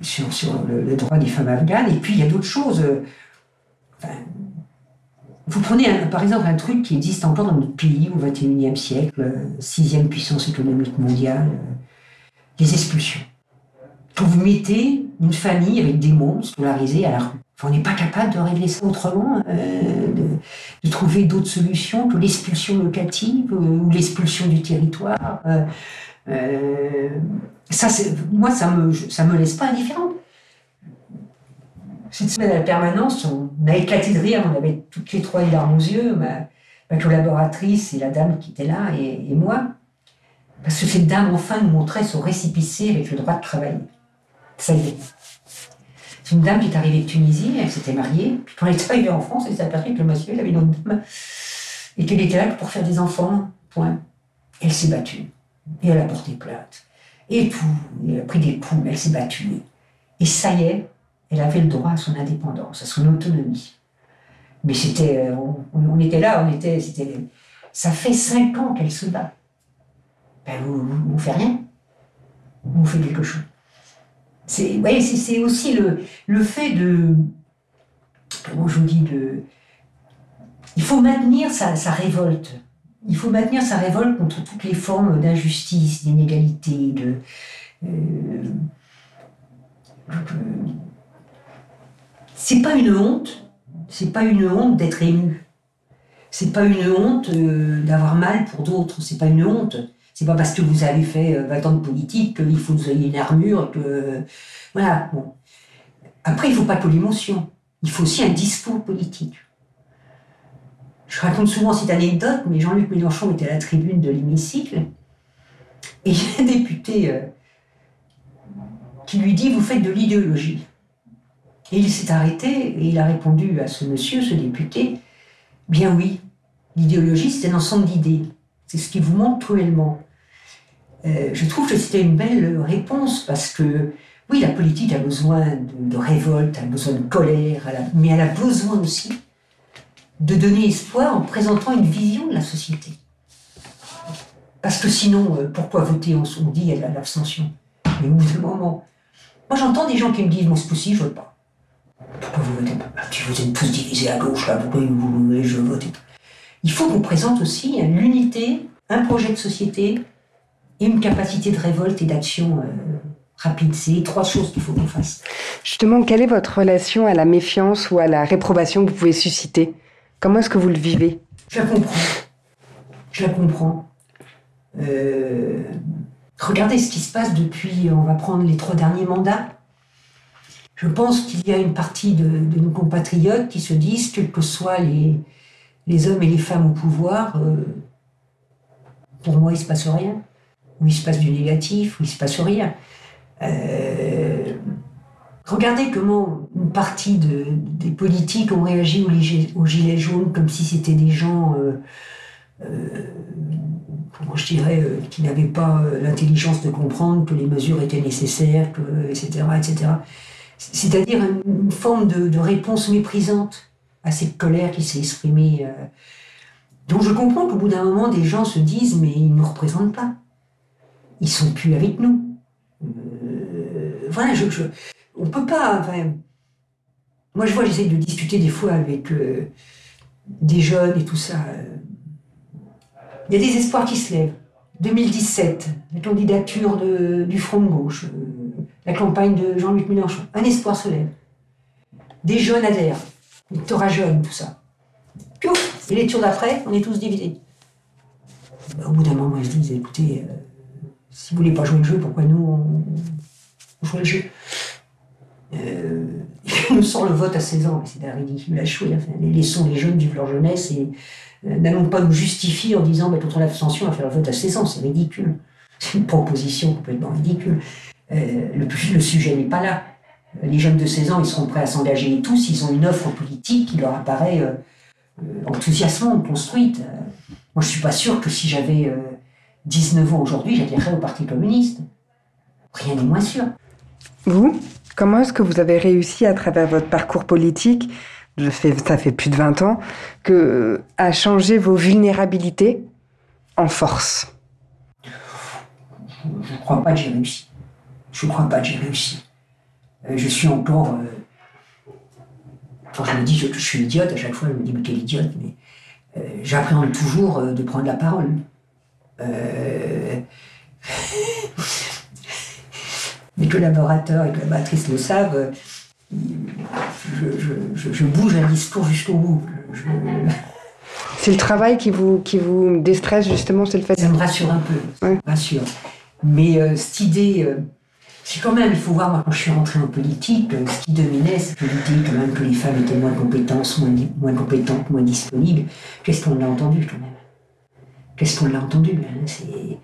sur, le, droit des femmes afghanes. Et puis, il y a d'autres choses. Vous prenez par exemple un truc qui existe encore dans notre pays au XXIe siècle, euh, sixième puissance économique mondiale, euh, les expulsions. Quand vous mettez une famille avec des monstres scolarisés à la rue, on n'est pas capable de régler ça autrement, euh, de, trouver d'autres solutions que l'expulsion locative ou l'expulsion du territoire. Ça, moi, ça me, me laisse pas indifférente. Cette semaine à la permanence, on a éclaté de rire, on avait toutes les trois les larmes aux yeux, ma, collaboratrice et la dame qui était là, et, moi, parce que cette dame enfin nous montrait son récipicé avec le droit de travailler. Ça y est. C'est une dame qui est arrivée de Tunisie, elle s'était mariée, puis quand elle est arrivée en France, elle s'est aperçue que le monsieur, avait une autre dame, et qu'elle était là pour faire des enfants, point. Elle s'est battue, et elle a porté plainte, et tout, elle a pris des coups, elle s'est battue. Et ça y est, elle avait le droit à son indépendance, à son autonomie. Mais c'était, euh, on, était là, on était, c'était, ça fait cinq ans qu'elle se bat. Ben vous, vous, faites rien, vous faites quelque chose. C'est, c'est, aussi le, le fait de, comment je vous dis, de, il faut maintenir sa, révolte. Il faut maintenir sa révolte contre toutes les formes d'injustice, d'inégalité, de, euh, c'est pas une honte, c'est pas une honte d'être ému. C'est pas une honte euh, d'avoir mal pour d'autres, c'est pas une honte. C'est pas parce que vous avez fait 20 euh, ans de politique qu'il faut que vous ayez une armure, que. Voilà. Après, il faut pas que l'émotion. Il faut aussi un discours politique. Je raconte souvent cette anecdote, mais Jean-Luc Mélenchon était à la tribune de l'hémicycle, et il y a un député euh, qui lui dit Vous faites de l'idéologie. Et il s'est arrêté et il a répondu à ce monsieur, ce député, bien oui, l'idéologie c'est un ensemble d'idées. C'est ce qui vous manque cruellement. Euh, je trouve que c'était une belle réponse parce que oui, la politique a besoin de, révolte, a besoin de colère, mais elle a besoin aussi de donner espoir en présentant une vision de la société. Parce que sinon, euh, pourquoi voter On, dit a l'abstention? Mais au bout d'un moment, moi j'entends des gens qui me disent Bon, c'est possible, je ne veux pas. Pourquoi vous votez pas? Si vous êtes tous divisés à gauche, là, pourquoi vous voulez je vote? Il faut qu'on présente aussi l'unité, un projet de société et une capacité de révolte et d'action euh, rapide. C'est trois choses qu'il faut qu'on fasse. Justement, quelle est votre relation à la méfiance ou à la réprobation que vous pouvez susciter? Comment est-ce que vous le vivez? Je la comprends. Je la comprends. Euh, regardez ce qui se passe depuis, on va prendre les trois derniers mandats. Je pense qu'il y a une partie de, nos compatriotes qui se disent, quels que soient les, hommes et les femmes au pouvoir, euh, pour moi, il ne se passe rien. Ou il se passe du négatif, ou il ne se passe rien. Euh, regardez comment une partie des politiques ont réagi aux, gilets jaunes comme si c'était des gens, euh, comment je dirais, qui n'avaient pas l'intelligence de comprendre que les mesures étaient nécessaires, etc., etc c'est-à-dire une forme de, réponse méprisante à cette colère qui s'est exprimée. Euh. Donc je comprends qu'au bout d'un moment, des gens se disent mais ils ne nous représentent pas. Ils sont plus avec nous. Euh, voilà, je, je, on peut pas. Moi, je vois, j'essaie de discuter des fois avec euh, des jeunes et tout ça. Il y a des espoirs qui se lèvent. 2017, la candidature du Front de gauche la campagne de Jean-Luc Mélenchon. Un espoir se lève. Des jeunes adhèrent. Victorat jeune, tout ça. Et les tours d'après, on est tous divisés. Bah, au bout d'un moment, je dis, écoutez, euh, si vous voulez pas jouer le jeu, pourquoi nous, on, joue le jeu? Euh, Il nous sort le vote à 16 ans, c'est ridicule à. Enfin, laissons les jeunes vivre leur jeunesse et euh, n'allons pas nous justifier en disant, bah, l'abstention, à faire le vote à 16 ans, c'est ridicule. C'est une proposition complètement ridicule. Euh, le, sujet n'est pas là. Les jeunes de 16 ans, ils seront prêts à s'engager tous, ils ont une offre politique qui leur apparaît euh, euh, enthousiasmante, construite. moi, je suis pas sûr que si j'avais 19 ans aujourd'hui, j'adhérerais au Parti communiste. Rien n'est moins sûr. Vous, comment est-ce que vous avez réussi à travers votre parcours politique, ça fait plus de 20 ans, que, à changer vos vulnérabilités en force? Je ne crois pas que j'ai réussi. Je ne crois pas que j'ai réussi. Euh, je suis encore. Euh, je me dis que je, suis idiote, à chaque fois je me dis mais quel idiote, mais euh, j'appréhende toujours de prendre la parole. mes collaborateurs et collaboratrices le savent, je, bouge un discours jusqu'au bout. C'est le travail qui vous, qui vous déstresse justement, c'est le fait. Ça me rassure un peu, rassure. Mais cette idée c'est quand même, il faut voir, moi, quand je suis rentrée en politique, euh, ce qui dominait, c'était l'idée quand même que les femmes étaient moins compétentes, moins, moins compétentes, moins disponibles. Qu'est-ce qu'on a entendu quand même? Qu'est-ce qu'on a entendu? Hein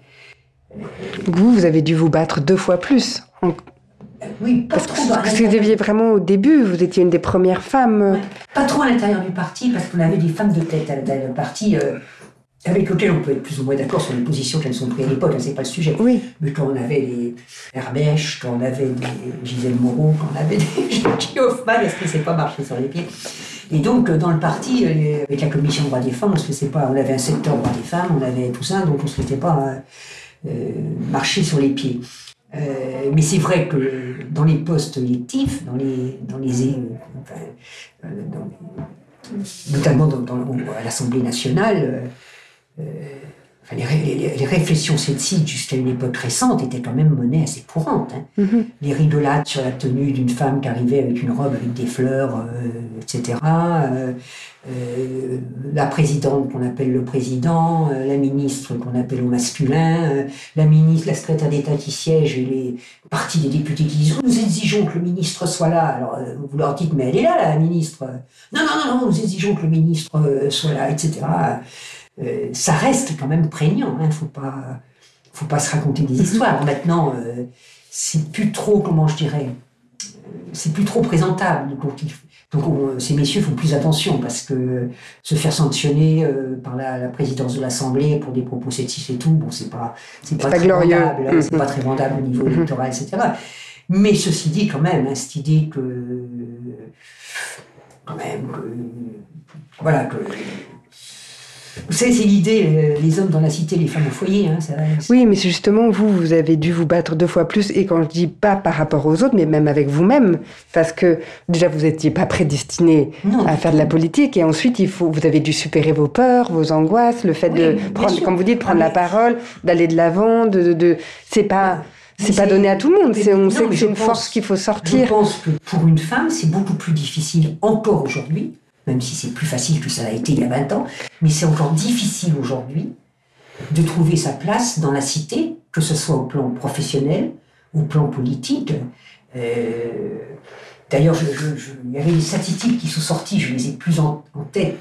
euh, Vous, vous avez dû vous battre deux fois plus. Oui, pas parce trop. Parce que vous aviez vraiment au début, vous étiez une des premières femmes. Pas trop à l'intérieur du parti, parce qu'on avait des femmes de tête à l'intérieur du parti. Euh, avec lequel on peut être plus ou moins d'accord sur les positions qu'elles sont prises à l'époque, hein, c'est pas le sujet. Oui. Mais quand on avait les Herbèche, quand on avait des Gisèle Moreau, quand on avait des Jackie Hoffman, est-ce que c'est pas marché sur les pieds? Et donc, dans le parti, euh, avec la commission droits des femmes, on se faisait pas, on avait un secteur droits des femmes, on avait tout ça, donc on se faisait pas euh, euh, marcher sur les pieds. mais c'est vrai que dans les postes électifs, dans les, dans les, notamment à l'Assemblée nationale, euh, les, réflexions sexistes jusqu'à une époque récente étaient quand même monnaie assez courante. Hein. Mm-hmm. Les rigolades sur la tenue d'une femme qui arrivait avec une robe avec des fleurs, euh, etc. Euh, la présidente qu'on appelle le président, la ministre qu'on appelle au masculin, la ministre, la secrétaire d'État qui siège et les partis des députés qui disent nous exigeons que le ministre soit là. Alors vous leur dites mais elle est là la ministre. Non non non non nous exigeons que le ministre soit là, etc. Euh, ça reste quand même prégnant. Il hein, ne faut pas, faut pas se raconter des histoires. Maintenant, euh, c'est plus trop, comment je dirais, euh, c'est plus trop présentable. Donc, donc ces messieurs font plus attention parce que se faire sanctionner par la, présidence de l'Assemblée pour des propos sexistes et tout, bon, c'est pas, c'est pas, très glorieux. Vendable, hein, c'est pas mm-hmm. très vendable au niveau mm-hmm. électoral, etc. Mais ceci dit, quand même, hein, cette idée que, quand même, que, voilà, que c'est l'idée, euh, les hommes dans la cité, les femmes au foyer. Hein, oui, mais justement, vous, vous avez dû vous battre deux fois plus. Et quand je dis pas par rapport aux autres, mais même avec vous-même. Parce que déjà, vous n'étiez pas prédestiné à faire de la politique. Et ensuite, il faut, vous avez dû supérer vos peurs, vos angoisses, le fait de prendre, comme vous dites, prendre la parole, d'aller de l'avant. De, de, c'est pas. c'est pas donné à tout le monde. on sait que c'est une force qu'il faut sortir. Je pense que pour une femme, c'est beaucoup plus difficile encore aujourd'hui, même si c'est plus facile que ça l'a été il y a 20 ans, mais c'est encore difficile aujourd'hui de trouver sa place dans la cité, que ce soit au plan professionnel, au plan politique. Euh, d'ailleurs, il y avait des statistiques qui sont sorties, je les ai plus en, tête,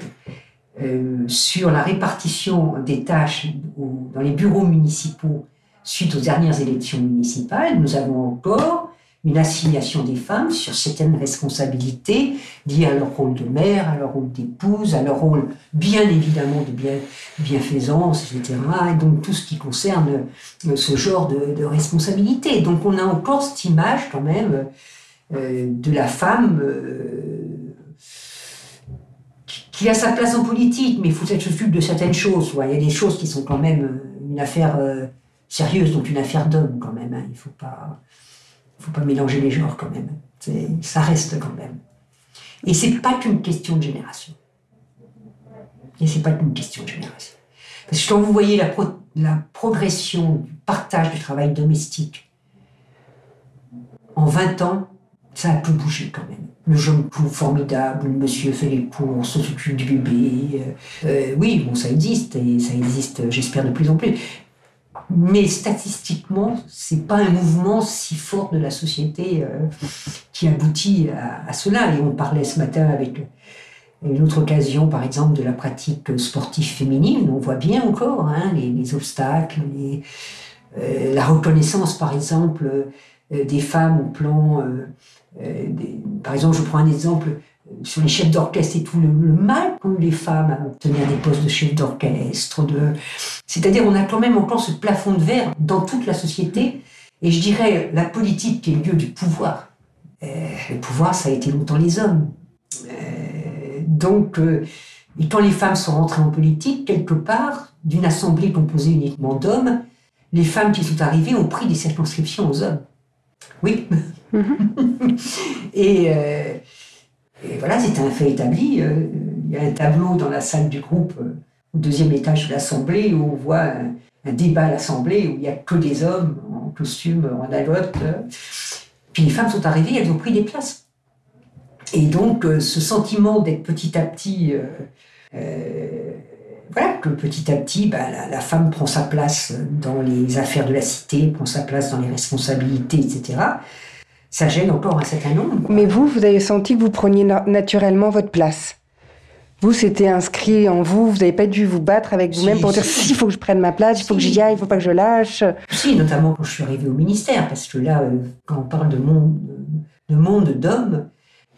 euh, sur la répartition des tâches dans les bureaux municipaux suite aux dernières élections municipales. Nous avons encore une assignation des femmes sur certaines responsabilités liées à leur rôle de mère, à leur rôle d'épouse, à leur rôle bien évidemment de bien, bienfaisance, etc. Et donc tout ce qui concerne euh, ce genre de, de responsabilité. Donc on a encore cette image quand même euh, de la femme euh, qui a sa place en politique, mais il faut être de certaines choses. Il y a des choses qui sont quand même une affaire sérieuse, donc une affaire d'homme quand même. Hein. Il faut pas faut pas mélanger les genres quand même. Ça reste quand même. Et c'est pas qu'une question de génération. Et c'est pas qu'une question de génération. Parce que quand vous voyez la, progression du partage du travail domestique en 20 ans, ça a peu bougé quand même. Le jeune coup formidable, le monsieur fait les courses, s'occupe du bébé. Euh, euh, oui, bon, ça existe, et ça existe, j'espère, de plus en plus. Mais statistiquement, c'est pas un mouvement si fort de la société euh, qui aboutit à, cela. Et on parlait ce matin avec une autre occasion, par exemple, de la pratique sportive féminine. On voit bien encore hein, les, obstacles, euh, la reconnaissance, par exemple, euh, des femmes au plan. par exemple, je prends un exemple sur les chefs d'orchestre et tout, le, mal qu'ont eu les femmes à obtenir des postes de chefs d'orchestre. De... C'est-à-dire, on a quand même encore ce plafond de verre dans toute la société. Et je dirais, la politique qui est le lieu du pouvoir. Euh, le pouvoir, ça a été longtemps les hommes. Euh, donc, euh, et quand les femmes sont rentrées en politique, quelque part, d'une assemblée composée uniquement d'hommes, les femmes qui sont arrivées ont pris des circonscriptions aux hommes. Oui. Mm-hmm. et et voilà, c'est un fait établi. Euh, il y a un tableau dans la salle du groupe, euh, au deuxième étage de l'Assemblée, où on voit un, débat à l'Assemblée, où il n'y a que des hommes en costume, en alotte. Puis les femmes sont arrivées, elles ont pris des places. Et donc, euh, ce sentiment d'être petit à petit. voilà, que petit à petit, bah, la, femme prend sa place dans les affaires de la cité, prend sa place dans les responsabilités, etc ça gêne encore un certain nombre. Mais vous, vous avez senti que vous preniez naturellement votre place vous, c'était inscrit en vous, vous n'avez pas dû vous battre avec vous-même pour dire si, il faut que je prenne ma place, il faut que j'y aille, il ne faut pas que je lâche. Si, notamment quand je suis arrivée au ministère, parce que là, euh, quand on parle de monde de monde d'hommes,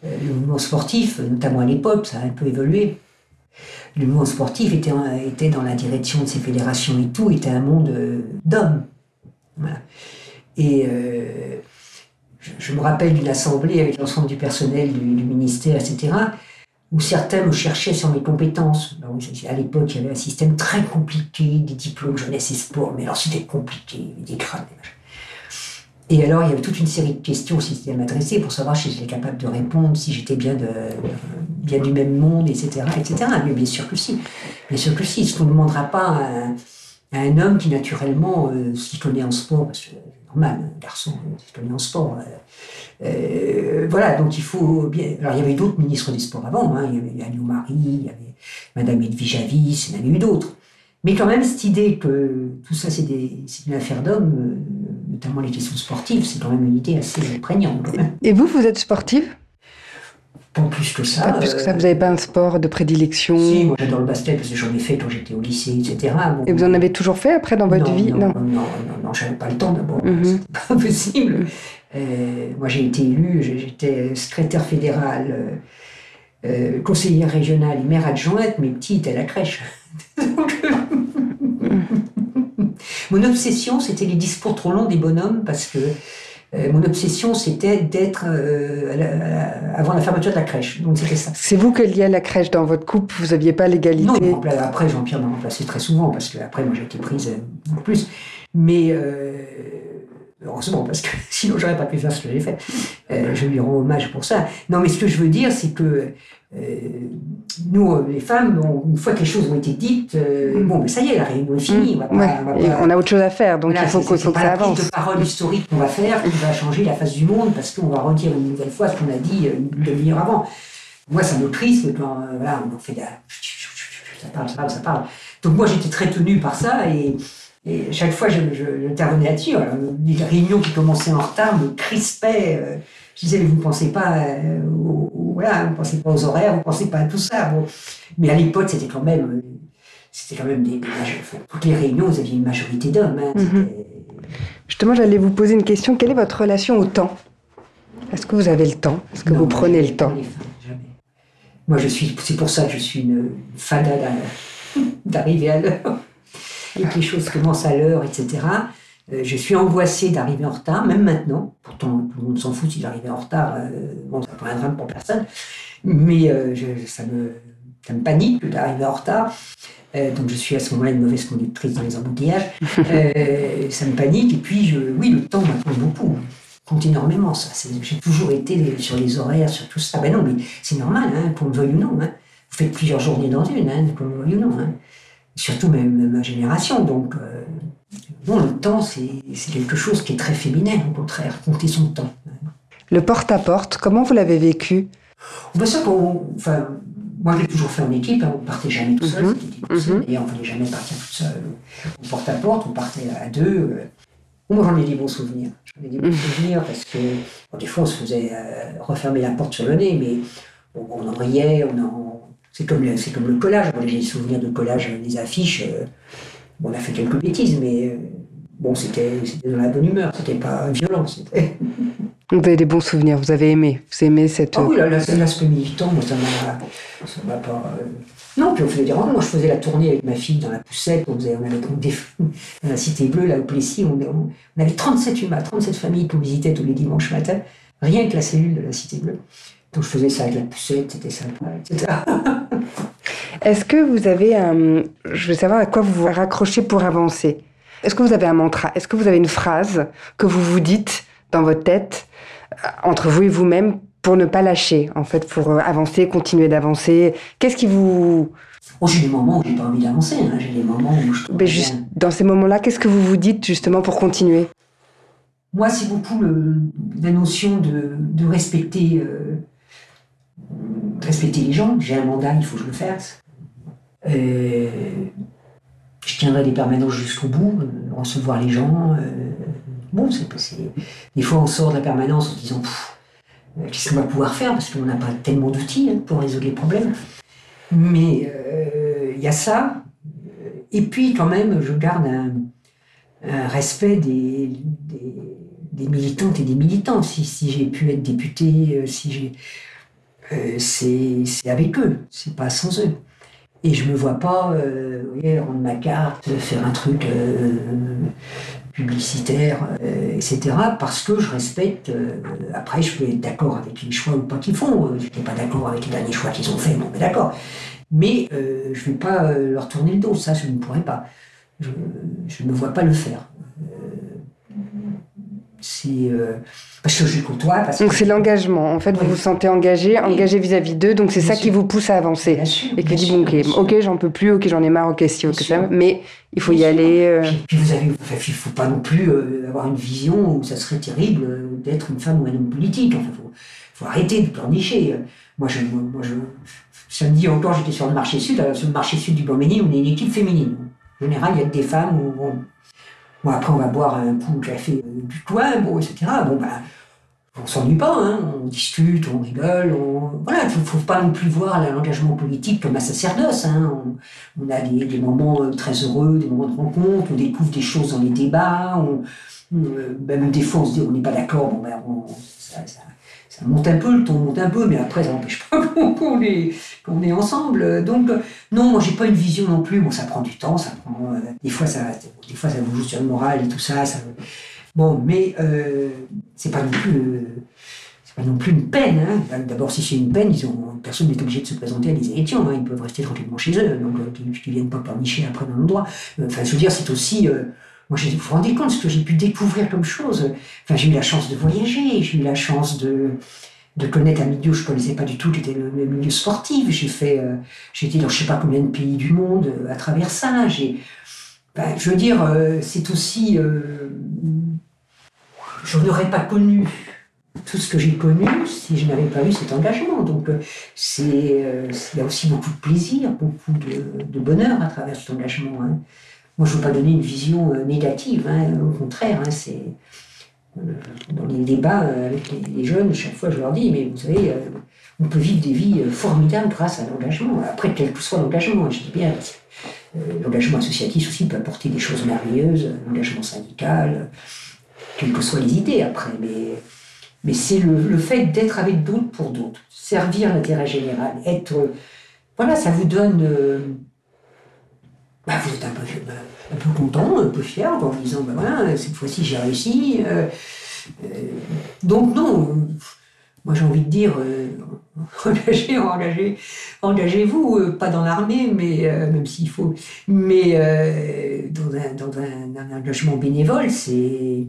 euh, le mouvement sportif, notamment à l'époque, ça a un peu évolué. Le mouvement sportif était, était dans la direction de ces fédérations et tout, était un monde euh, d'hommes. Voilà. Et je, me rappelle d'une assemblée avec l'ensemble du personnel du, ministère, etc., où certains me cherchaient sur mes compétences. à l'époque, il y avait un système très compliqué, des diplômes jeunesse et sport, mais alors c'était compliqué, des crânes. Et alors, il y avait toute une série de questions aussi à m'adresser pour savoir si j'étais capable de répondre, si j'étais bien, de, bien du même monde, etc., etc. Mais bien sûr que si. Bien sûr que si. Ce qu'on ne demandera pas à, un homme qui, naturellement, euh, s'y connaît en sport, parce que normal, garçon, c'est en sport. Euh, euh, voilà, donc il faut bien. Alors il y avait d'autres ministres des Sports avant, hein, il y avait Annie Marie, il y avait Madame Edwige Javis, il y en avait eu d'autres. Mais quand même, cette idée que tout ça c'est une affaire d'hommes, euh, notamment les questions sportives, c'est quand même une idée assez prégnante. Et vous, vous êtes sportive? Pas plus que ça. Pas plus que ça. Vous n'avez pas un sport de prédilection Si, moi j'adore le basket parce que j'en ai fait quand j'étais au lycée, etc. Et vous en avez toujours fait après dans votre vie Non, non, non, non, j'avais pas le temps d'abord. Mhm. C'était pas possible. Euh, moi j'ai été élue, j'étais secrétaire fédéral, euh, euh, conseillère régionale et maire adjointe, mais petite à la crèche. Mon obsession, c'était les discours trop longs des bonhommes parce que euh, mon obsession, c'était d'être euh, avant la fermeture de la crèche. Donc c'était ça. C'est vous qui à la crèche dans votre couple, vous n'aviez pas l'égalité? Non, après Jean-Pierre m'a remplacé très souvent, parce que après moi j'ai été prise euh, beaucoup plus. Mais heureusement, parce que sinon j'aurais pas pu faire ce que j'ai fait. je lui rends hommage pour ça. Non, mais ce que je veux dire, c'est que nous, les femmes, une fois que les choses ont été dites, mm. bon, mais ça y est, la réunion est finie. On, on, a autre chose à faire, donc il faut, que, faut que ça avance. C'est de parole historique qu'on va faire qui va changer la face du monde parce qu'on va redire une nouvelle fois ce qu'on a dit une demi-heure avant. Moi, ça me triste quand voilà, on fait de la... ça parle, ça parle, ça parle. Donc moi, j'étais très tenue par ça et, et chaque fois, j'intervenais là-dessus. Les réunions qui commençaient en retard me crispaient. Euh, je disais, mais vous ne pensez pas, euh, aux, voilà, vous pensez pas aux horaires, vous ne pensez pas à tout ça. Bon. Mais à l'époque, c'était quand même, c'était quand même des, toutes les réunions, vous aviez une majorité d'hommes. Hein, mhm. Justement, j'allais vous poser une question. Quelle est votre relation au temps? Est-ce que vous avez le temps? Est-ce que vous prenez le temps? Jamais. Moi, je suis, c'est pour ça que je suis une fada d'arriver à l'heure et que les choses commencent à l'heure, etc. Euh, je suis angoissée d'arriver en retard, même maintenant. Pourtant, tout le monde s'en fout si j'arrivais en retard. Euh, bon, ça pas un drame pour personne. Mais euh, ça, me, ça me panique d'arriver en retard. donc je suis à ce moment-là une mauvaise conductrice dans les embouteillages. ça me panique. Et puis, je, oui, le temps m'attend beaucoup. Compte énormément, ça. J'ai toujours été sur les horaires, sur tout ça. Ben non, mais c'est normal, hein, qu'on le veuille ou non. Hein. Vous faites plusieurs journées dans une, hein, qu'on le veuille ou non. Hein surtout même ma génération. Donc, euh, bon, le temps, c'est quelque chose qui est très féminin, au contraire, compter son temps. Le porte-à-porte, comment vous l'avez vécu? Ben ça, enfin, Moi, je l'ai toujours fait en équipe, hein, on ne partait jamais tout seul, mm et on ne voulait jamais partir tout seul. On porte-à-porte, on partait à deux. Euh. moi, j'en ai des bons souvenirs. J'en ai des bons mhm. souvenirs parce que des fois, on se faisait euh, refermer la porte sur le nez, mais on, en riait, on en, c'est comme, le, comme le collage. j'ai des souvenirs de collage des affiches. Euh, on a fait quelques bêtises, mais euh, bon, c'était, dans la bonne humeur. C'était pas violent. Vous avez des bons souvenirs, vous avez aimé, vous aimez cette... Ah oui, l'aspect militant, moi, ça m'a, ça m'a pas... Euh, non, puis on faisait des rangs. Moi, je faisais la tournée avec ma fille dans la poussette. On, faisait, on avait des... dans la Cité Bleue, là, au Plessis, on, on, avait 37 humains, 37 familles qu'on visitait tous les dimanches matin, rien que la cellule de la Cité Bleue. Donc je faisais ça avec la poussette, c'était sympa, etc. Est-ce que vous avez un... Je veux savoir à quoi vous vous raccrochez pour avancer? Est-ce que vous avez un mantra? Est-ce que vous avez une phrase que vous vous dites dans votre tête, euh, entre vous et vous-même, pour ne pas lâcher, en fait, pour euh, avancer, continuer d'avancer? Qu'est-ce qui vous... Oh, j'ai des moments où j'ai pas envie d'avancer, hein. j'ai des moments où je... Mais juste, dans ces moments-là, qu'est-ce que vous vous dites justement pour continuer? Moi, c'est beaucoup le, la notion de, de respecter... Euh, respecter les gens. J'ai un mandat, il faut que je le fasse. Euh, je tiendrai des permanences jusqu'au bout, euh, recevoir les gens. Euh, bon, c'est Des fois, on sort de la permanence en se disant qu'est-ce qu'on va pouvoir faire parce qu'on n'a pas tellement d'outils hein, pour résoudre les problèmes. Mais il y a ça. Et puis, quand même, je garde un, respect des, des, militantes et des militants. Si, si j'ai pu être député, si j'ai euh, c'est avec eux, c'est pas sans eux. Et je me vois pas, euh, voyez, rendre ma carte, faire un truc euh, publicitaire, etc. Parce que je respecte. après, je peux être d'accord avec les choix ou pas qu'ils font. Je n'étais pas d'accord avec les derniers choix qu'ils ont fait, bon, mais d'accord. Mais je ne vais pas leur tourner le dos, ça, je ne pourrais pas. Je ne me vois pas le faire. C'est parce que je côtoie. Parce donc c'est l'engagement. En fait, vous vous sentez engagé, engagé vis-à-vis d'eux. Donc c'est ça qui vous pousse à avancer. et qui dit bon, ok, ok, j'en peux plus, ok, j'en ai marre, ok, si, ok, ça, mais il faut y aller. Euh. Puis, vous avez, il faut pas non plus euh, avoir une vision où ça serait terrible euh, d'être une femme ou un homme politique. Enfin, faut, faut arrêter de pleurnicher. Moi, je, moi, je, samedi encore, j'étais sur le marché sud. Sur le marché sud du Bourménil, on est une équipe féminine. En général, il y a que des femmes. Où, après, on va boire un coup de café du coin, bon, etc. Bon, ben, on s'ennuie pas, hein. on discute, on rigole, voilà, il ne faut pas non plus voir l'engagement politique comme un sacerdoce. Hein. On, a des, moments euh, très heureux, des moments de rencontre, on découvre des choses dans les débats, on, euh, même des fois on se dit on n'est pas d'accord, bon, ben, ça, monte un peu, le ton monte un peu, mais après ça n'empêche pas qu'on est, est ensemble. Donc non, moi j'ai pas une vision non plus, bon ça prend du temps, ça prend, euh, des, fois, ça, des fois ça vous joue sur le moral et tout ça, ça Bon, mais euh, c'est pas non plus euh, non plus une peine. Hein. D'abord, si c'est une peine, ils ont, personne n'est obligé de se présenter à des élections. Hein. Ils peuvent rester tranquillement chez eux, donc euh, qu'ils ne viennent pas parnicher après dans l'endroit. Enfin, je veux dire, c'est aussi. Moi, vous vous rendez compte ce que j'ai pu découvrir comme chose? Enfin, j'ai eu la chance de voyager, j'ai eu la chance de de connaître un milieu que je connaissais pas du tout, qui était le, milieu sportif. J'ai fait, euh, j'ai été dans je sais pas combien de pays du monde à travers ça. Ben, je veux dire, c'est aussi, je n'aurais pas connu tout ce que j'ai connu si je n'avais pas eu cet engagement. Donc c'est, il y a aussi beaucoup de plaisir, beaucoup de, bonheur à travers cet engagement. Hein. Moi, je ne veux pas donner une vision négative, hein. au contraire, hein, c'est dans les débats euh, avec les, jeunes, chaque fois je leur dis, mais vous savez, euh, on peut vivre des vies euh, formidables grâce à l'engagement. Après, quel que soit l'engagement, je dis bien, l'engagement associatif aussi peut apporter des choses merveilleuses, l'engagement syndical, quelles que soient les idées après. Mais, mais c'est le, fait d'être avec d'autres pour d'autres, servir l'intérêt général, être. Voilà, ça vous donne. Bah, vous êtes un peu un peu content, un peu fier, en disant, ben voilà, cette fois-ci j'ai réussi. Euh, euh, donc non, moi j'ai envie de dire, euh, engagez, engagez, engagez-vous, pas dans l'armée, mais même s'il faut, mais dans, un, dans un, engagement bénévole, c'est,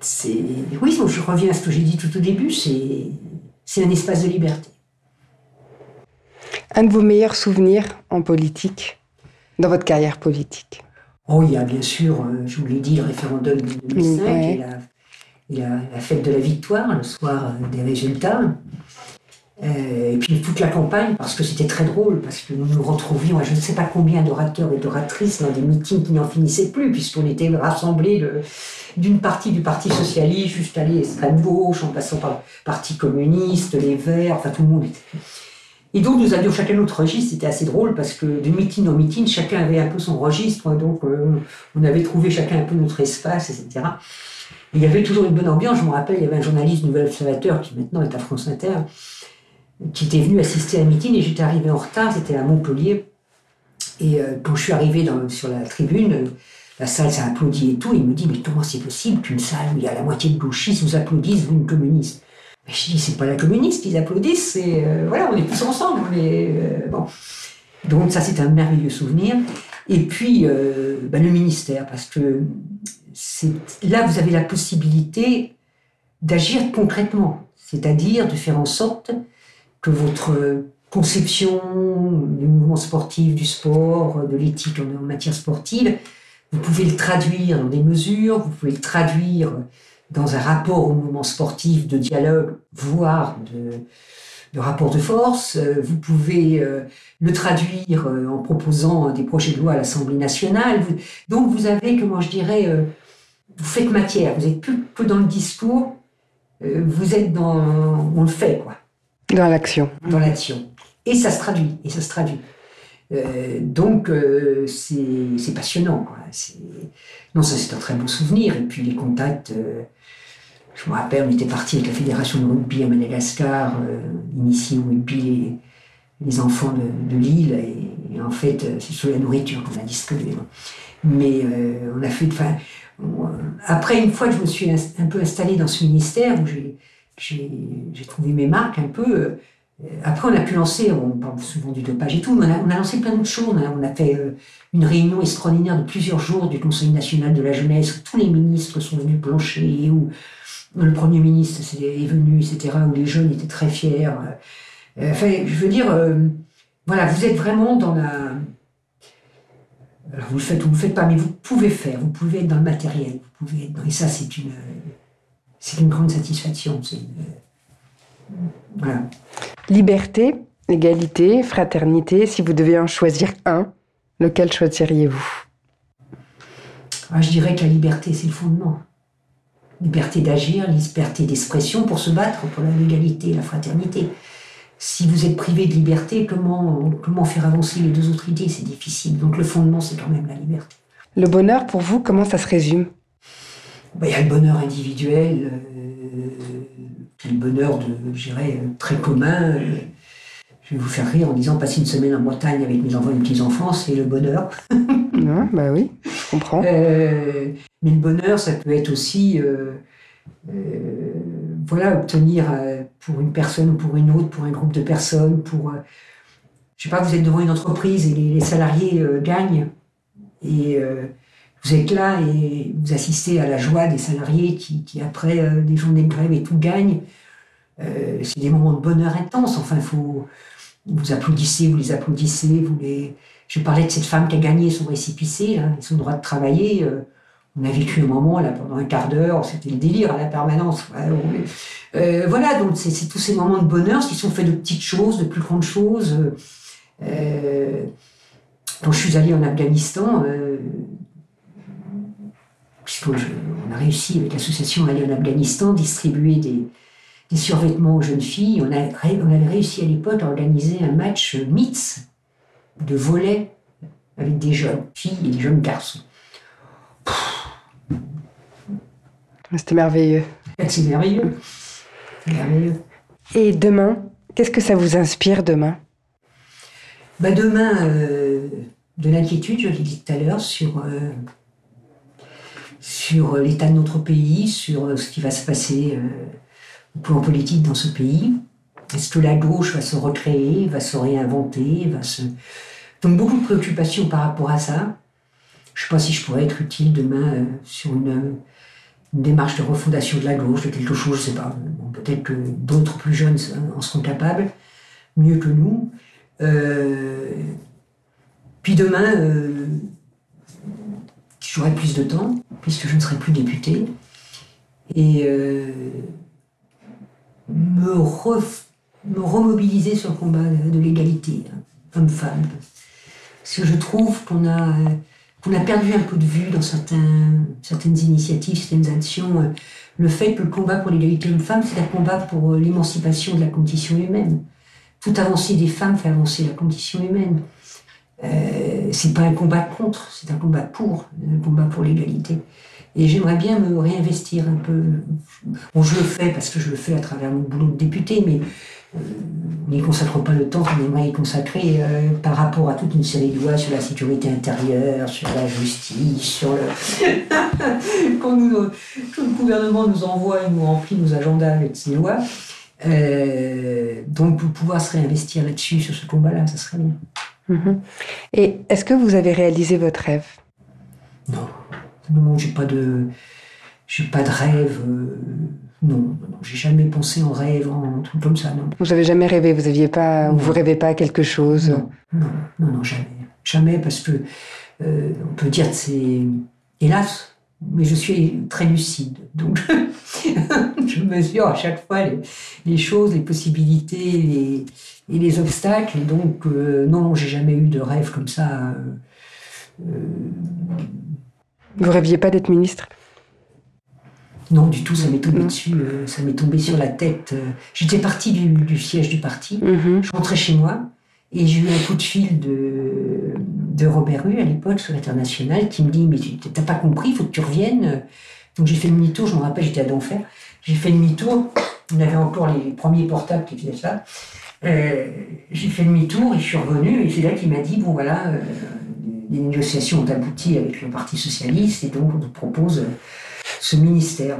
c'est, oui, je reviens à ce que j'ai dit tout au début, c'est, c'est un espace de liberté. Un de vos meilleurs souvenirs en politique? Dans votre carrière politique Oh, il y a bien sûr, euh, je vous l'ai dit, le référendum de 2005 et, la, fête de la victoire, le soir euh, des résultats. Euh, et puis toute la campagne, parce que c'était très drôle, parce que nous nous retrouvions à je ne sais pas combien d'orateurs et d'oratrices dans des meetings qui n'en finissaient plus, puisqu'on était rassemblés d'une partie du Parti Socialiste jusqu'à l'extrême gauche, en passant par le Parti communiste, les Verts, enfin tout le monde était et donc nous avions chacun notre registre, c'était assez drôle parce que de meeting en meeting, chacun avait un peu son registre, donc euh, on avait trouvé chacun un peu notre espace, etc. il y avait toujours une bonne ambiance, je me rappelle, il y avait un journaliste Nouvel Observateur qui maintenant est à France Inter, qui était venu assister à un meeting et j'étais arrivé en retard, c'était à Montpellier. Et euh, quand je suis arrivé sur la tribune, la salle s'est applaudi et tout, il me dit Mais comment c'est possible qu'une salle où il y a la moitié de gauchistes vous applaudissent, vous une communiste? Je dis, c'est pas la communiste qu'ils applaudissent. Euh, voilà, on est tous ensemble. Euh, bon. Donc, ça, c'est un merveilleux souvenir. Et puis, euh, ben, le ministère, parce que là, vous avez la possibilité d'agir concrètement, c'est-à-dire de faire en sorte que votre conception du mouvement sportif, du sport, de l'éthique en matière sportive, vous pouvez le traduire dans des mesures, vous pouvez le traduire dans un rapport au mouvement sportif de dialogue, voire de, de rapport de force. Euh, vous pouvez euh, le traduire euh, en proposant des projets de loi à l'Assemblée nationale. Donc vous avez, comment je dirais, vous faites matière. Vous n'êtes plus que dans le discours, vous êtes dans... On le fait, quoi. Dans l'action. Dans l'action. Et ça se traduit, et ça se traduit. donc c'est passionnant. Quoi. Non, ça c'est un très beau souvenir. Et puis les contacts je me rappelle, on était parti avec la fédération de rugby à Madagascar, euh, initier au rugby les, enfants de, l'île. Et, en fait, euh, c'est sur la nourriture qu'on a distribué. Mais euh, on a fait. Enfin, après, une fois que je me suis un, peu installée dans ce ministère, où j'ai trouvé mes marques un peu. Après, on a pu lancer, on parle souvent du dopage et tout, mais on a, lancé plein d'autres choses. On a, fait une réunion extraordinaire de plusieurs jours du Conseil national de la jeunesse, où tous les ministres sont venus plancher, où le Premier ministre est venu, etc., où les jeunes étaient très fiers. Euh, enfin, je veux dire, euh, voilà, vous êtes vraiment dans la... Alors vous le faites ou vous le faites pas, mais vous pouvez faire, vous pouvez être dans le matériel, vous pouvez être et ça c'est une, c'est une grande satisfaction. voilà. Liberté, égalité, fraternité, si vous deviez en choisir un, lequel choisiriez-vous? Ah, Je dirais que la liberté c'est le fondement liberté d'agir, liberté d'expression pour se battre pour la légalité, la fraternité. Si vous êtes privé de liberté, comment, comment faire avancer les deux autres idées? C'est difficile. Donc le fondement, c'est quand même la liberté. Le bonheur, pour vous, comment ça se résume? Ben, Il y a le bonheur individuel, euh, le bonheur, de, je dirais, très commun. Euh, je vais vous faire rire en disant passer une semaine en Bretagne avec mes enfants et mes petits-enfants, c'est le bonheur. non, bah oui, je comprends. Euh, mais le bonheur, ça peut être aussi, euh, euh, voilà, obtenir pour une personne ou pour une autre, pour un groupe de personnes, pour, je sais pas, vous êtes devant une entreprise et les, salariés gagnent et vous êtes là et vous assistez à la joie des salariés qui, qui après des journées de grève et tout, gagnent c'est des moments de bonheur intense. Enfin, faut, vous applaudissez, vous les applaudissez, vous les. Je parlais de cette femme qui a gagné son récipicé, là, son droit de travailler. Euh, on a vécu un moment là pendant un quart d'heure, c'était le délire à la permanence. Euh, voilà, donc c'est tous ces moments de bonheur qui sont faits de petites choses, de plus grandes choses. quand je suis allée en Afghanistan, puisqu'on a réussi avec l'association à aller en Afghanistan distribuer des, survêtements aux jeunes filles. On, on avait réussi à l'époque à organiser un match mix de volet avec des jeunes filles et des jeunes garçons. C'était merveilleux. C'est merveilleux. merveilleux. Et demain, qu'est-ce que ça vous inspire demain? Bah Demain, euh, de l'inquiétude, je l'ai dit tout à l'heure, sur, euh, sur l'état de notre pays, sur euh, ce qui va se passer plan politique dans ce pays. Est-ce que la gauche va se recréer, va se réinventer, va se... Donc beaucoup de préoccupations par rapport à ça. Je ne sais pas si je pourrais être utile demain euh, sur une, démarche de refondation de la gauche, de quelque chose, je ne sais pas. Peut-être que d'autres plus jeunes en seront capables, mieux que nous. Euh, puis demain, euh, j'aurai plus de temps, puisque je ne serai plus député. Et me, me remobiliser sur le combat de, l'égalité, hein, homme-femme. Parce que je trouve qu'on a, qu'on a perdu un peu de vue dans certains, certaines initiatives, certaines actions. Le fait que le combat pour l'égalité homme-femme, c'est un combat pour l'émancipation de la condition humaine. Toute avancée des femmes fait avancer la condition humaine. Euh, c'est pas un combat contre, c'est un combat pour, un combat pour l'égalité. Et j'aimerais bien me réinvestir un peu. Bon, je le fais parce que je le fais à travers mon boulot de député, mais euh, n'y consacre pas le temps qu'on aimerait y consacrer euh, par rapport à toute une série de lois sur la sécurité intérieure, sur la justice, sur le. Quand nous, tout le gouvernement nous envoie et nous remplit nos agendas avec ces lois. Euh, donc, pour pouvoir se réinvestir là-dessus, sur ce combat-là, ça serait bien. Mhm. Et est-ce que vous avez réalisé votre rêve? Non. Non, j'ai pas de, j'ai pas de rêve. Euh, non, non, j'ai jamais pensé en rêve, en truc comme ça, non. Vous avez jamais rêvé, vous aviez pas, vous rêvez pas à quelque chose Non, non, non, jamais, jamais, parce que euh, on peut dire que c'est, hélas, mais je suis très lucide, donc je mesure à chaque fois les, choses, les possibilités et les obstacles, et donc euh, non, non, j'ai jamais eu de rêve comme ça. Vous rêviez pas d'être ministre? Non, du tout, ça m'est tombé dessus, euh, ça m'est tombé sur la tête. Euh. J'étais partie du, siège du parti, mhm. je rentrais chez moi et j'ai eu un coup de fil de, de Robert Rue à l'époque sur l'international qui me dit Mais tu n'as pas compris, il faut que tu reviennes. Donc j'ai fait demi-tour, je me rappelle, j'étais à d'enfer. J'ai fait demi-tour, on avait encore les premiers portables qui faisaient ça. Euh, j'ai fait demi-tour et je suis revenu et c'est là qu'il m'a dit Bon voilà, les négociations ont abouti avec le Parti socialiste et donc on nous propose ce ministère.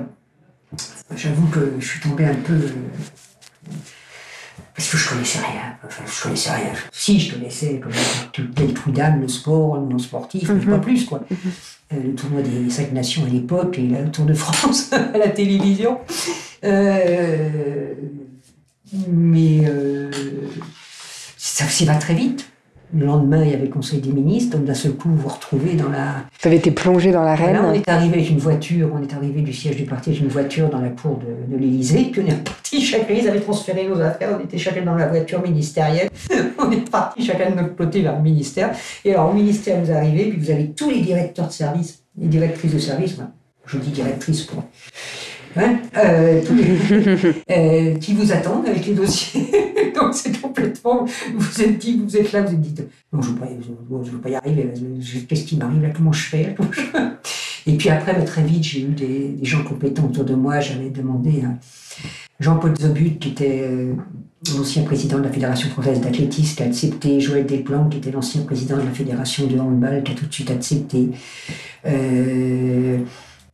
J'avoue que je suis tombé un peu. Euh, parce que je connaissais rien. Enfin, je connaissais rien. Si, je connaissais quel trou d'âme, le sport, le non sportif, mais pas mhm. plus, quoi. Euh, le tournoi des cinq nations à l'époque et le Tour de France à la télévision. Euh, mais ça, ça va très vite. Le lendemain, il y avait le Conseil des ministres, donc d'un seul coup, vous vous retrouvez dans la. Vous avez été plongé dans l'arène On est arrivé avec une voiture, on est arrivé du siège du parti avec une voiture dans la cour de, de l'Élysée, puis on est reparti chacun, ils avaient transféré nos affaires, on était chacun dans la voiture ministérielle, on est parti chacun de notre côté vers le ministère. Et alors, au ministère, vous arrivez, puis vous avez tous les directeurs de service, les directrices de service, je dis directrice pour Hein, euh, euh, qui vous attendent avec les dossiers. Donc c'est complètement. Vous êtes dit, vous êtes là, vous êtes dit, non, je ne veux, pas y arriver. Qu'est-ce qui m'arrive là Comment je fais Et puis après, bah, très vite, j'ai eu des, gens compétents autour de moi. J'avais demandé à Jean-Paul Zobut, qui était euh, l'ancien président de la Fédération française d'athlétisme, qui a accepté. Joël Desplanques, qui était l'ancien président de la Fédération de handball, qui a tout de suite accepté.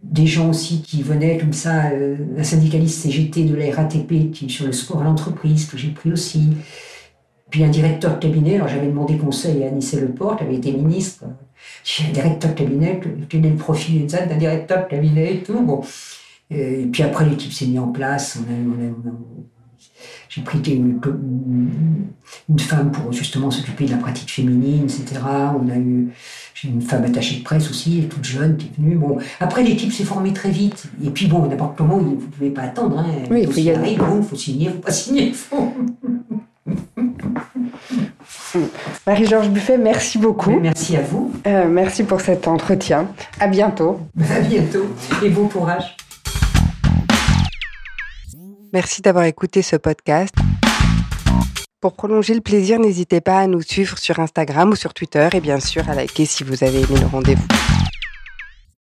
Euh, des gens aussi qui venaient comme ça, euh, un syndicaliste CGT de la RATP qui sur le sport à l'entreprise que j'ai pris aussi, puis un directeur de cabinet. Alors j'avais demandé conseil à Anissé Leport, qui avait été ministre. J'ai un directeur de cabinet, quel est le profil d'un directeur de cabinet et tout. Bon. Et puis après l'équipe s'est mise en place. On a, j'ai pris une, une, femme pour justement s'occuper de la pratique féminine, etc. On a eu j'ai une femme attachée de presse aussi, toute jeune, qui est venue. Bon, après l'équipe s'est formée très vite. Et puis bon, n'importe comment, vous ne pouvez pas attendre. Hein. Oui, il faut y aller. Il faut signer, faut pas signer. Faut... Marie-Georges Buffet, merci beaucoup. merci à vous. Euh, merci pour cet entretien. À bientôt. À bientôt et bon courage. Merci d'avoir écouté ce podcast. Pour prolonger le plaisir, n'hésitez pas à nous suivre sur Instagram ou sur Twitter et bien sûr à liker si vous avez aimé le rendez-vous.